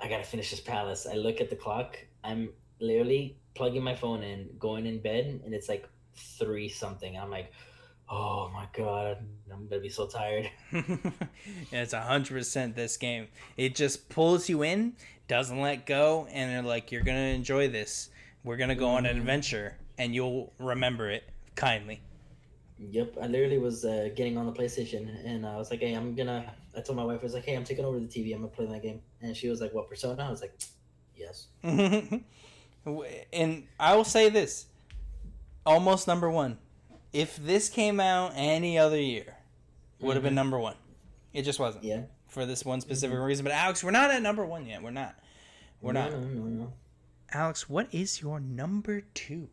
I gotta finish this palace. I look at the clock. I'm literally plugging my phone in, going in bed, and it's like three something. I'm like, oh my god, I'm gonna be so tired. it's hundred percent this game. It just pulls you in, doesn't let go, and they're like, "You're gonna enjoy this. We're gonna go on an Mhm. adventure, and you'll remember it kindly." Yep, I literally was uh, getting on the PlayStation, and I was like, "Hey, I'm gonna." I told my wife, "I was like, hey, I'm taking over the TV. I'm gonna play that game." And she was like, "What Persona?" I was like, "Yes." and I will say this: almost number one. If this came out any other year, it would have been mm-hmm. number one. It just wasn't Yeah. for this one specific mm-hmm. reason. But Alex, we're not at number one yet. We're not. We're no, not. No, no, no. Alex, what is your number two?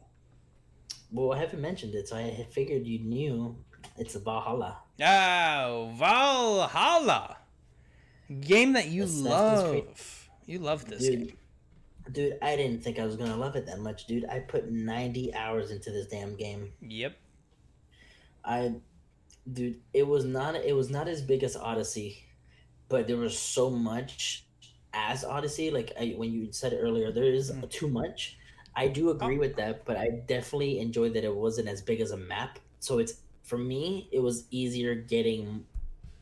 Well, I haven't mentioned it, so I figured you knew. It's Valhalla. Oh, Valhalla. Game that you Assassin's love. You love this Dude, game. Dude, I didn't think I was gonna love it that much, dude. I put 90 hours into this damn game. Yep. I, dude, it was not it was not as big as Odyssey, but there was so much as Odyssey. Like I, when you said earlier, there is Mm. too much. I do agree with that, but I definitely enjoyed that it wasn't as big as a map. So it's for me, it was easier getting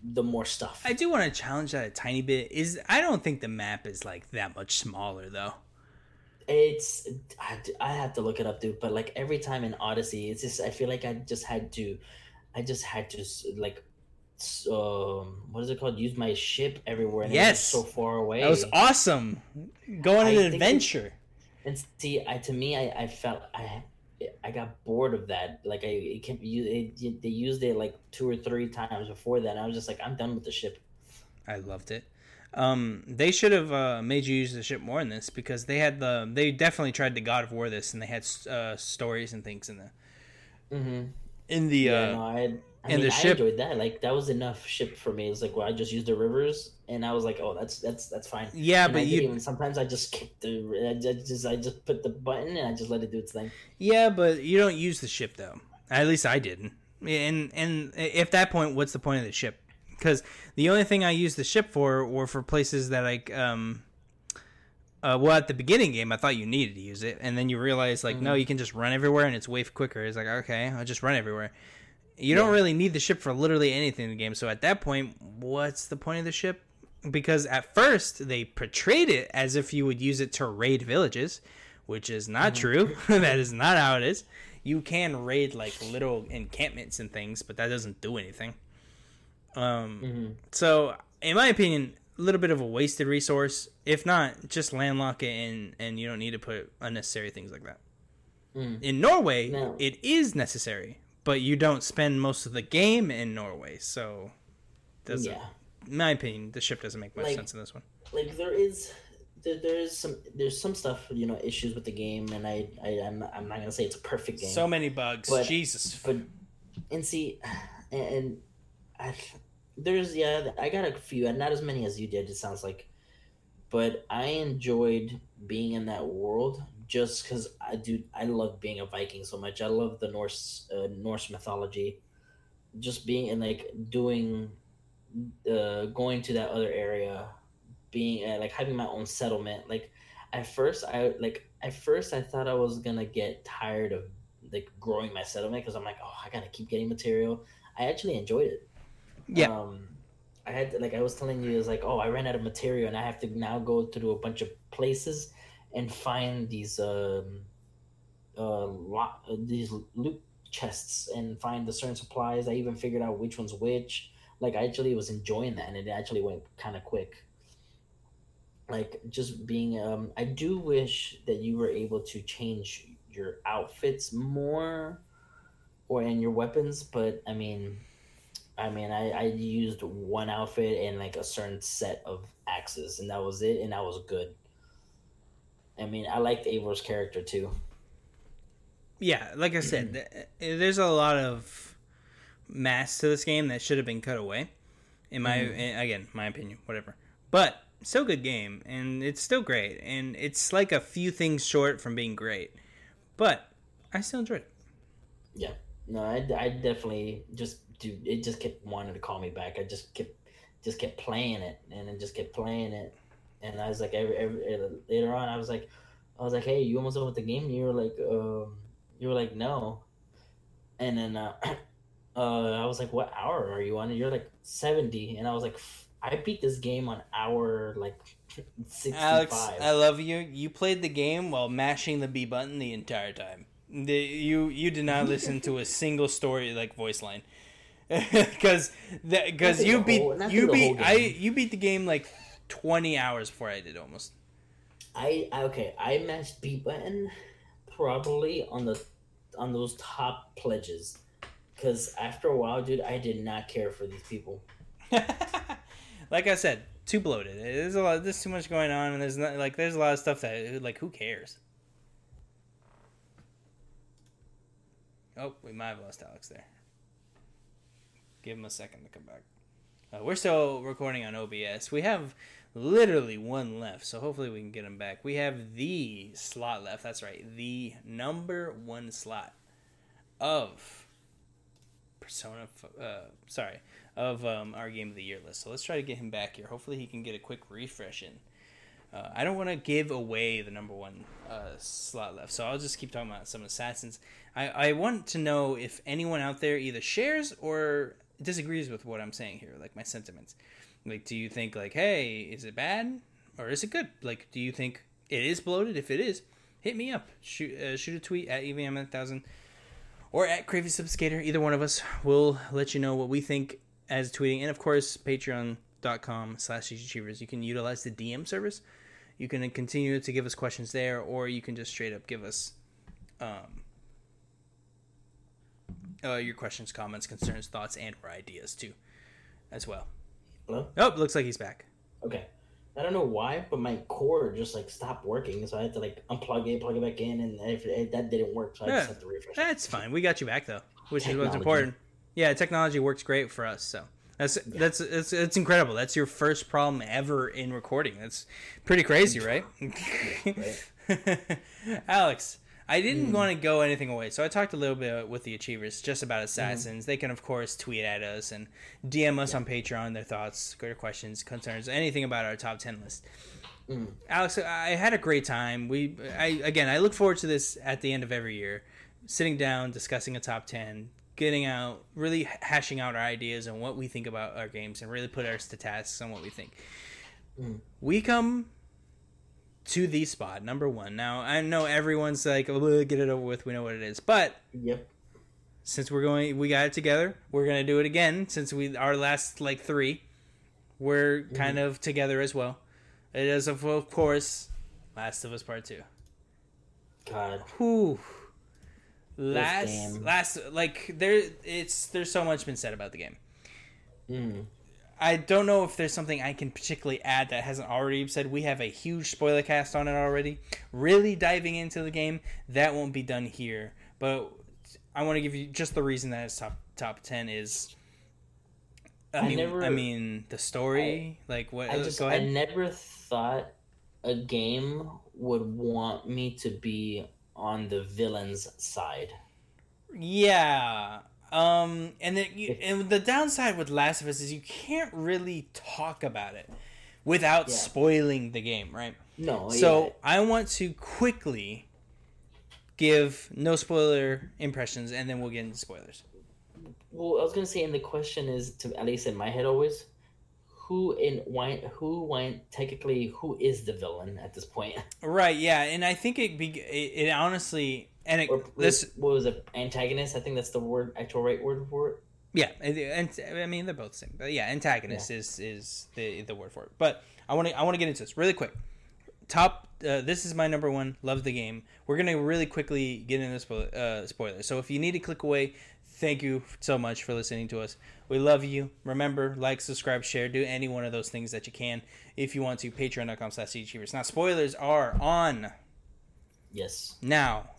the more stuff. I do want to challenge that a tiny bit. Is I don't think the map is like that much smaller though. It's I, I have to look it up, dude. But like every time in Odyssey, it's just I feel like I just had to, I just had to like, um, what is it called? Use my ship everywhere. And Yes. so far away. That was awesome. Go on I an think it- adventure. And see, I to me, I, I felt I I got bored of that. Like I it can you it, they used it like two or three times before that. And I was just like, I'm done with the ship. I loved it. Um, they should have uh, made you use the ship more in this because they had the they definitely tried to God of War this and they had uh, stories and things in the Mm-hmm. in the Yeah, uh, no, I. I and mean, the I ship- enjoyed that. Like that was enough ship for me. It's like, well, I just used the rivers, and I was like, oh, that's that's that's fine. yeah, And but you even sometimes I just kick the I just I just put the button and I just let it do its thing. yeah, but you don't use the ship though. At least I didn't. And and at that point, what's the point of the ship? Because the only thing I used the ship for were for places that like um. Uh, well, at the beginning game, I thought you needed to use it, and then you realize like, no, you can just run everywhere, and it's way quicker. It's like, okay, I'll just run everywhere. You don't really need the ship for literally anything in the game. So at that point, what's the point of the ship? Because at first they portrayed it as if you would use it to raid villages, which is not true. that is not how it is. You can raid like little encampments and things, but that doesn't do anything. Um, Mm-hmm. so in my opinion, a little bit of a wasted resource. If not, just landlock it and and you don't need to put unnecessary things like that. Mm. In Norway, No. it is necessary, but you don't spend most of the game in Norway, so doesn't. Yeah, In my opinion, the ship doesn't make much Like- sense in this one. like there is there, there is some there's some stuff you know issues with the game, and I, I I'm not, I'm not gonna say it's a perfect game. So many bugs. But- Jesus. but and see and, and I, there's yeah i got a few and not as many as you did it sounds like but i enjoyed being in that world just because i do i love being a viking so much i love the norse uh, norse mythology just being and like doing uh going to that other area being uh, like having my own settlement like at first i like at first i thought i was gonna get tired of like growing my settlement because I'm like, oh, I gotta keep getting material. I actually enjoyed it. Yeah. Um, I had like I was telling you, it's like, oh, I ran out of material and I have to now go to a bunch of places and find these um, uh, lo- uh, these loot chests and find the certain supplies. I even figured out which one's which. Like I actually was enjoying that, and it actually went kind of quick. Like just being, um, I do wish that you were able to change your outfits more, or in your weapons. But I mean, I mean, I, I used one outfit and like a certain set of axes, and that was it, and that was good. I mean, I liked Eivor's character too. Yeah, like I said, th- there's a lot of mass to this game that should have been cut away. In my Mhm. again, my opinion, whatever. But still good game, and it's still great, and it's like a few things short from being great. But I still enjoyed it. Yeah, no, I, I definitely just dude, it just kept wanting to call me back. I just kept just kept playing it, and then just kept playing it, and I was like, every, every later on, I was like, I was like, hey, you almost done with the game? And you were like, um, you were like, no, and then uh, uh, I was like, what hour are you on? And you're like seventy, and I was like, I beat this game on hour like sixty Alex. I love you. You played the game while mashing the B button the entire time. The, you you did not listen to a single story like voice line. because because you beat whole, you beat I you beat the game like twenty hours before I did almost. I okay. I matched B button probably on the on those top pledges because after a while, dude, I did not care for these people. like I said, too bloated. There's a lot. There's too much going on, and there's not like there's a lot of stuff that like who cares. Oh, we might have lost Alex there. Give him a second to come back. Uh, we're still recording on OBS. We have literally one left, so hopefully we can get him back. We have the slot left. That's right, the number one slot of Persona. Uh, sorry, of um, our game of the year list. So let's try to get him back here. Hopefully he can get a quick refresh in. Uh, I don't want to give away the number one uh, slot left, so I'll just keep talking about some assassins. I, I want to know if anyone out there either shares or disagrees with what I'm saying here, like my sentiments. Like, do you think like, hey, is it bad or is it good? Like, do you think it is bloated? If it is, hit me up. Shoot, uh, shoot a tweet at evm1000 or at Cravy Subskater. Either one of us will let you know what we think as tweeting, and of course, Patreon.com slash achievers. You can utilize the DM service. You can continue to give us questions there, or you can just straight up give us um, uh, your questions, comments, concerns, thoughts, and or ideas too, as well. Hello? Oh, looks like he's back. Okay. I don't know why, but my cord just like stopped working, so I had to like unplug it, plug it back in, and if it, that didn't work, so I Yeah. just had to refresh. it. That's fine. We got you back though, which is what's important. Yeah, technology works great for us. So that's that's it's, it's incredible. That's your first problem ever in recording. That's pretty crazy, right? Alex, I didn't hmm. want to go anything away, so I talked a little bit with the achievers just about hmm. assassins. They can of course tweet at us and DM us on Patreon their thoughts, their questions, concerns, anything about our top ten list. Hmm. Alex, I had a great time. We, I again, I look forward to this at the end of every year, sitting down, discussing a top ten, getting out, really hashing out our ideas and what we think about our games, and really put us to tasks on what we think. We come to the spot number one. Now I know everyone's like, "Get it over with." We know what it is, but Yep. since we're going, we got it together. We're gonna do it again since we our last like three, we're kind of together as well. It is of of course, Last of Us Part Two. God. Whew. Last, last, like there, it's there's so much been said about the game. Mm. I don't know if there's something I can particularly add that hasn't already been said. We have a huge spoiler cast on it already. Really diving into the game, that won't be done here. But I want to give you just the reason that it's top top ten is. I, I mean, never- I mean the story, like what? I uh, just go I never thought a game would want me to be on the villain's side. Yeah. Um, and then you, and the downside with Last of Us is you can't really talk about it without Yeah. spoiling the game, right? No, So yeah. I want to quickly give no spoiler impressions, and then we'll get into spoilers. Well, I was gonna say, and the question is, to at least in my head, always, who in why who went technically who is the villain at this point? Right? Yeah, and I think it be it, it honestly and it, Or this what was it? Antagonist? I think that's the word, actual right word for it. yeah, and, I mean they're both the same, but yeah, antagonist is is the the word for it. But I want to I want to get into this really quick. Top, uh, this is my number one. Love the game. We're gonna really quickly get into spoil- uh, spoilers. So if you need to click away, thank you so much for listening to us. We love you. Remember, like, subscribe, share, do any one of those things that you can if you want to. Patreon.com slash achievers. Now, spoilers are on. Yes. Now,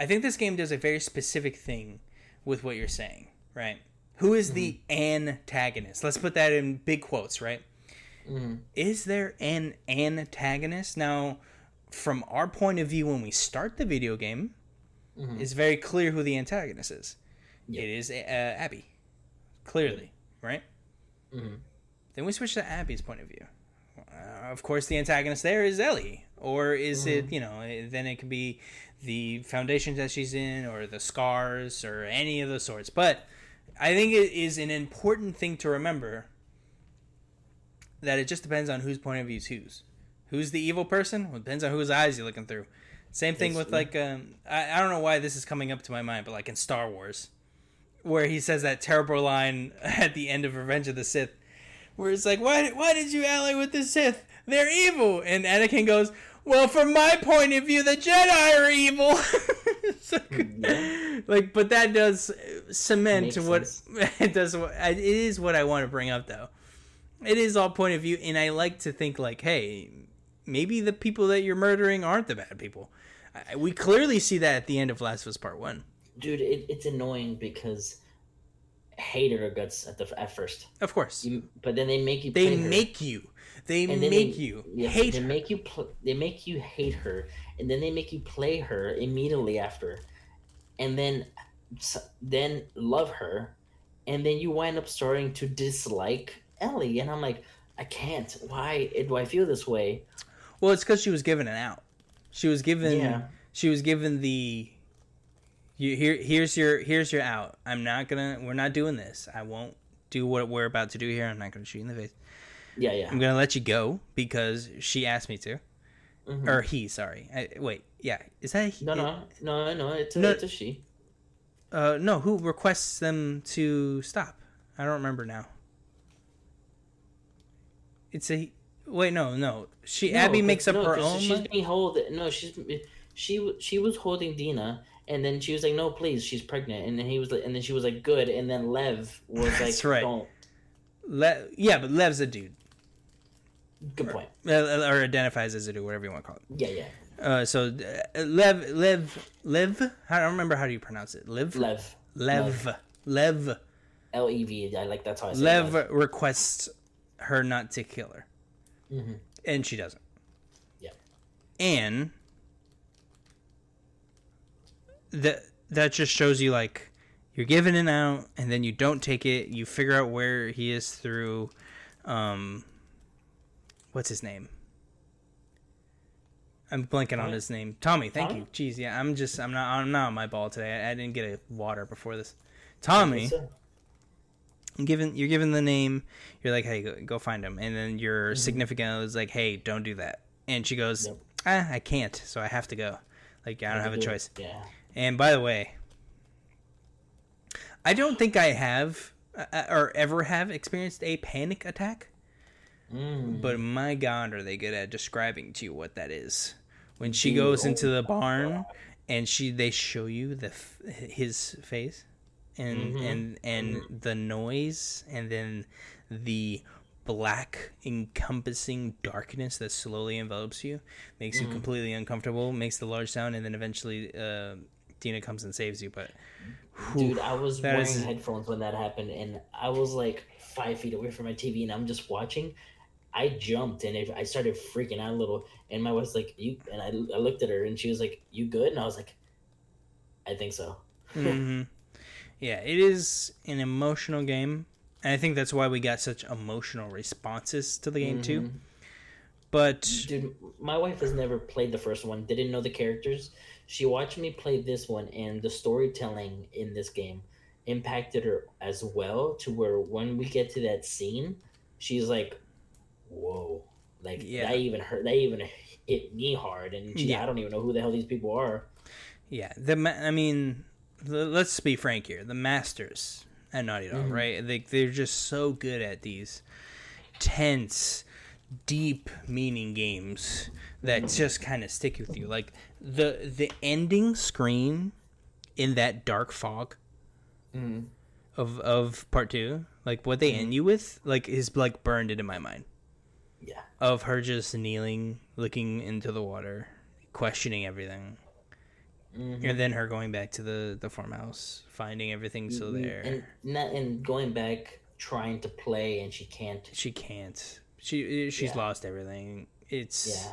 I think this game does a very specific thing with what you're saying, right? Who is the antagonist? Let's put that in big quotes, right? Is there an antagonist? Now, from our point of view, when we start the video game, it's very clear who the antagonist is. Yep. It is uh, Abby, clearly, right? Mhm. Then we switch to Abby's point of view. Uh, of course, the antagonist there is Ellie, or is it you know? Then it could be the foundation that she's in, or the scars, or any of those sorts. But I think it is an important thing to remember that it just depends on whose point of view is whose. Who's the evil person? Well, it depends on whose eyes you're looking through. Same thing Yes, with yeah. like um, I, I don't know why this is coming up to my mind, but like in Star Wars, where he says that terrible line at the end of Revenge of the Sith, where it's like, why why did you ally with the Sith? They're evil, and Anakin goes, well, from my point of view, the Jedi are evil. Like, like, but that does cement what sense. it does. What, it is what I want to bring up, though. It is all point of view, and I like to think like, hey, maybe the people that you're murdering aren't the bad people. I- We clearly see that at the end of Last of Us Part One. dude, it, it's annoying because hate her guts at the at first. Of course, You, but then they make you. they play her. make you. They make they- you Yes, hate. They her. make you. Pl- they make you hate her, and then they make you play her immediately after, and then, then love her, and then you wind up starting to dislike Ellie, and I'm like, I can't. Why do I feel this way? Well, it's because she was given an out. She was given. Yeah. She was given the. You here. Here's your. Here's your out. I'm not gonna. We're not doing this. I won't do what we're about to do here. I'm not gonna shoot you in the face. Yeah, yeah. I'm gonna let you go because she asked me to, Mhm. or he. Sorry. I, wait. Yeah. Is that a he? No, no, no, no. It's a, No. it's a she. Uh, no. Who requests them to stop? I don't remember now. It's a. Wait. No. No. She. No, Abby makes up no, her own. She's being hold. No, she's she she was holding Dina, and then she was like, "No, please, she's pregnant." And then he was, like, and then she was like, "Good." And then Lev was like, That's right. "Don't." Le- yeah, but Lev's a dude. Good point. Uh, or identifies as a dude, whatever you want to call it. Yeah, yeah. Uh, so uh, Lev, Lev, Lev. I don't remember how do you pronounce it. Liv, Lev. Lev, Lev, L E V. I like that's how I say Lev Lev. requests her not to kill her, Mhm. and she doesn't. Yeah. And that that just shows you like you're giving it out, and then you don't take it. You figure out where he is through, um, what's his name? I'm blanking on his name. Tommy, thank Tommy? you. Jeez, yeah, I'm just I'm not I'm not on my ball today. I, I didn't get a water before this. Tommy, I'm given you're given the name. You're like, hey, go, go find him, and then your Mm-hmm. significant other is like, hey, don't do that, and she goes, ah, I can't, so I have to go. Like I don't have a do it. choice. Yeah. And by the way, I don't think I have uh, or ever have experienced a panic attack. Mm. But my God, are they good at describing to you what that is? When she goes oh into the barn and she they show you the his face and Mhm. and and the noise and then the black encompassing darkness that slowly envelops you makes Mm-hmm. you completely uncomfortable makes the large sound and then eventually uh, Dina comes and saves you but Dude, I was wearing is- headphones when that happened, and I was like five feet away from my TV, and I'm just watching. I jumped and it, I started freaking out a little, and my wife's like, "You," and I, I looked at her, and she was like, "You good?" And I was like, "I think so." hmm Yeah, it is an emotional game, and I think that's why we got such emotional responses to the game too. Mhm. But Dude, my wife has never played the first one, didn't know the characters. She watched me play this one, and the storytelling in this game impacted her as well to where when we get to that scene, she's like, "Whoa!" Like Yeah. that even hurt. They even hit me hard, and Yeah. I don't even know who the hell these people are. yeah, the ma- I mean, the, let's be frank here. The masters at Naughty Dog, Mhm. right? They they're just so good at these tense, deep meaning games that just kind of stick with you. Like the the ending screen in that dark fog Mm. of of part two, like what they end you with, like is like burned into my mind. Yeah, Of her just kneeling, looking into the water, questioning everything, Mhm. and then her going back to the the farmhouse, finding everything still there. and and going back trying to play, and she can't. she can't. She she's Yeah. lost everything. It's Yeah.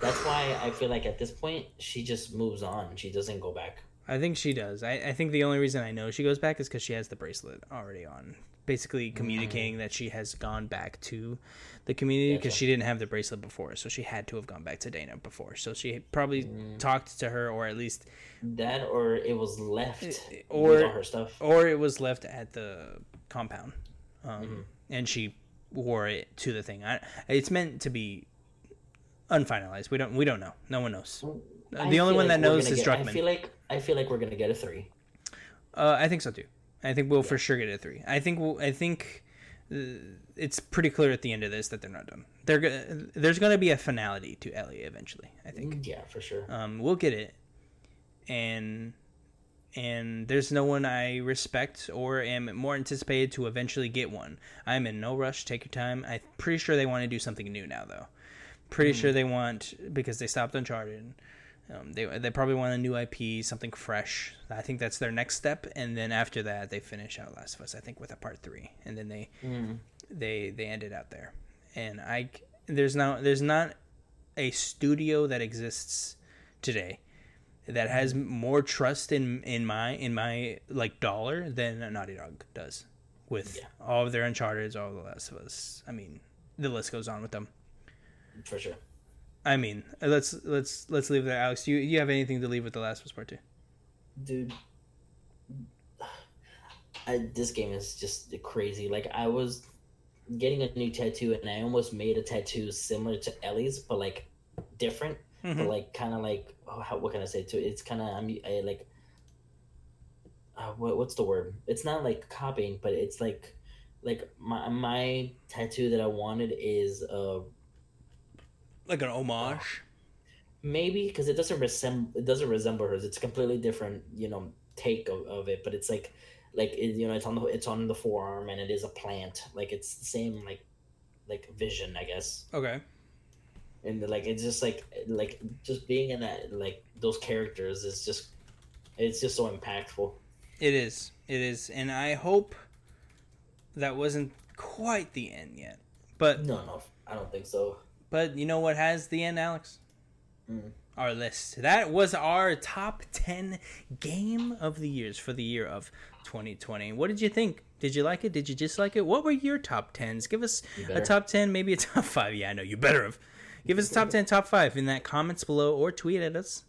That's why I feel like at this point she just moves on. She doesn't go back. I think she does. I, I think the only reason I know she goes back is because she has the bracelet already on, basically Mm-hmm. communicating that she has gone back to the community because Gotcha. she didn't have the bracelet before, so she had to have gone back to Dana before. So she probably Mm. talked to her, or at least, That or it was left or- her stuff. or it was left at the compound, um, Mhm. and she wore it to the thing. I, it's meant to be unfinalized. We don't we don't know. No one knows. I the only one that knows is get, I feel like I feel like we're gonna get a three. Uh, I think so too. I think we'll for sure get a three. I think we'll, I think uh, it's pretty clear at the end of this that they're not done. They're go- there's going to be a finality to Ellie eventually. I think Yeah, for sure. um, we'll get it, and and there's no one I respect or am more anticipated to eventually get one. I'm in no rush. Take your time. I'm pretty sure they want to do something new now though. Pretty sure they want because they stopped Uncharted. Um, they they probably want a new IP, something fresh. I think that's their next step, and then after that, they finish out Last of Us. I think with a part three, and then they Mm. they they ended out there. And I there's now there's not a studio that exists today that has more trust in in my in my like dollar than Naughty Dog does with Yeah. all of their Uncharted, all of the Last of Us. I mean, the list goes on with them. For sure. I mean, let's let's let's leave there, Alex. You you have anything to leave with the Last of Us Part Two? dude I, this game is just crazy like i was getting a new tattoo and i almost made a tattoo similar to ellie's but like different but Mhm. like kind of like oh, how, what can i say to it it's kind of i'm I, like uh, what, what's the word it's not like copying but it's like like my my tattoo that i wanted is uh Like an homage. maybe because it doesn't resemble it doesn't resemble hers it's a completely different you know take of, of it but it's like like it, you know it's on the it's on the forearm and it is a plant like it's the same like like vision i guess Okay. and like it's just like like just being in that like those characters is just it's just so impactful It is. It is, and I hope that wasn't quite the end yet. But no no i don't think so But you know what has the end, Alex? Mm. Our list. That was our top 10 game of the years for the year of 2020. What did you think? Did you like it? Did you dislike it? What were your top 10s? Give us a top 10, maybe a top 5. Yeah, I know. You better have. Give us a top 10, top 5 in that comments below or tweet at us.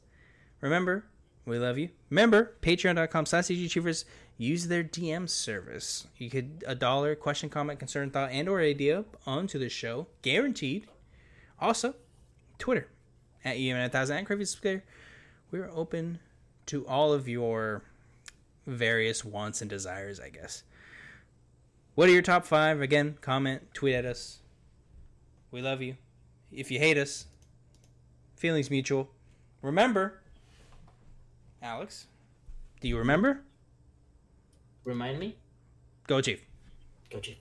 Remember, we love you. Remember, patreon.com slash Achievers. Use their DM service. You could a dollar, question, comment, concern, thought, and or idea onto the show. Guaranteed. Also, Twitter at a thousand and Cravy Subscriber. We're open to all of your various wants and desires, I guess. What are your top five? Again, comment, tweet at us. We love you. If you hate us, feelings mutual. Remember, Alex, do you remember? remind me Go Chief. go chief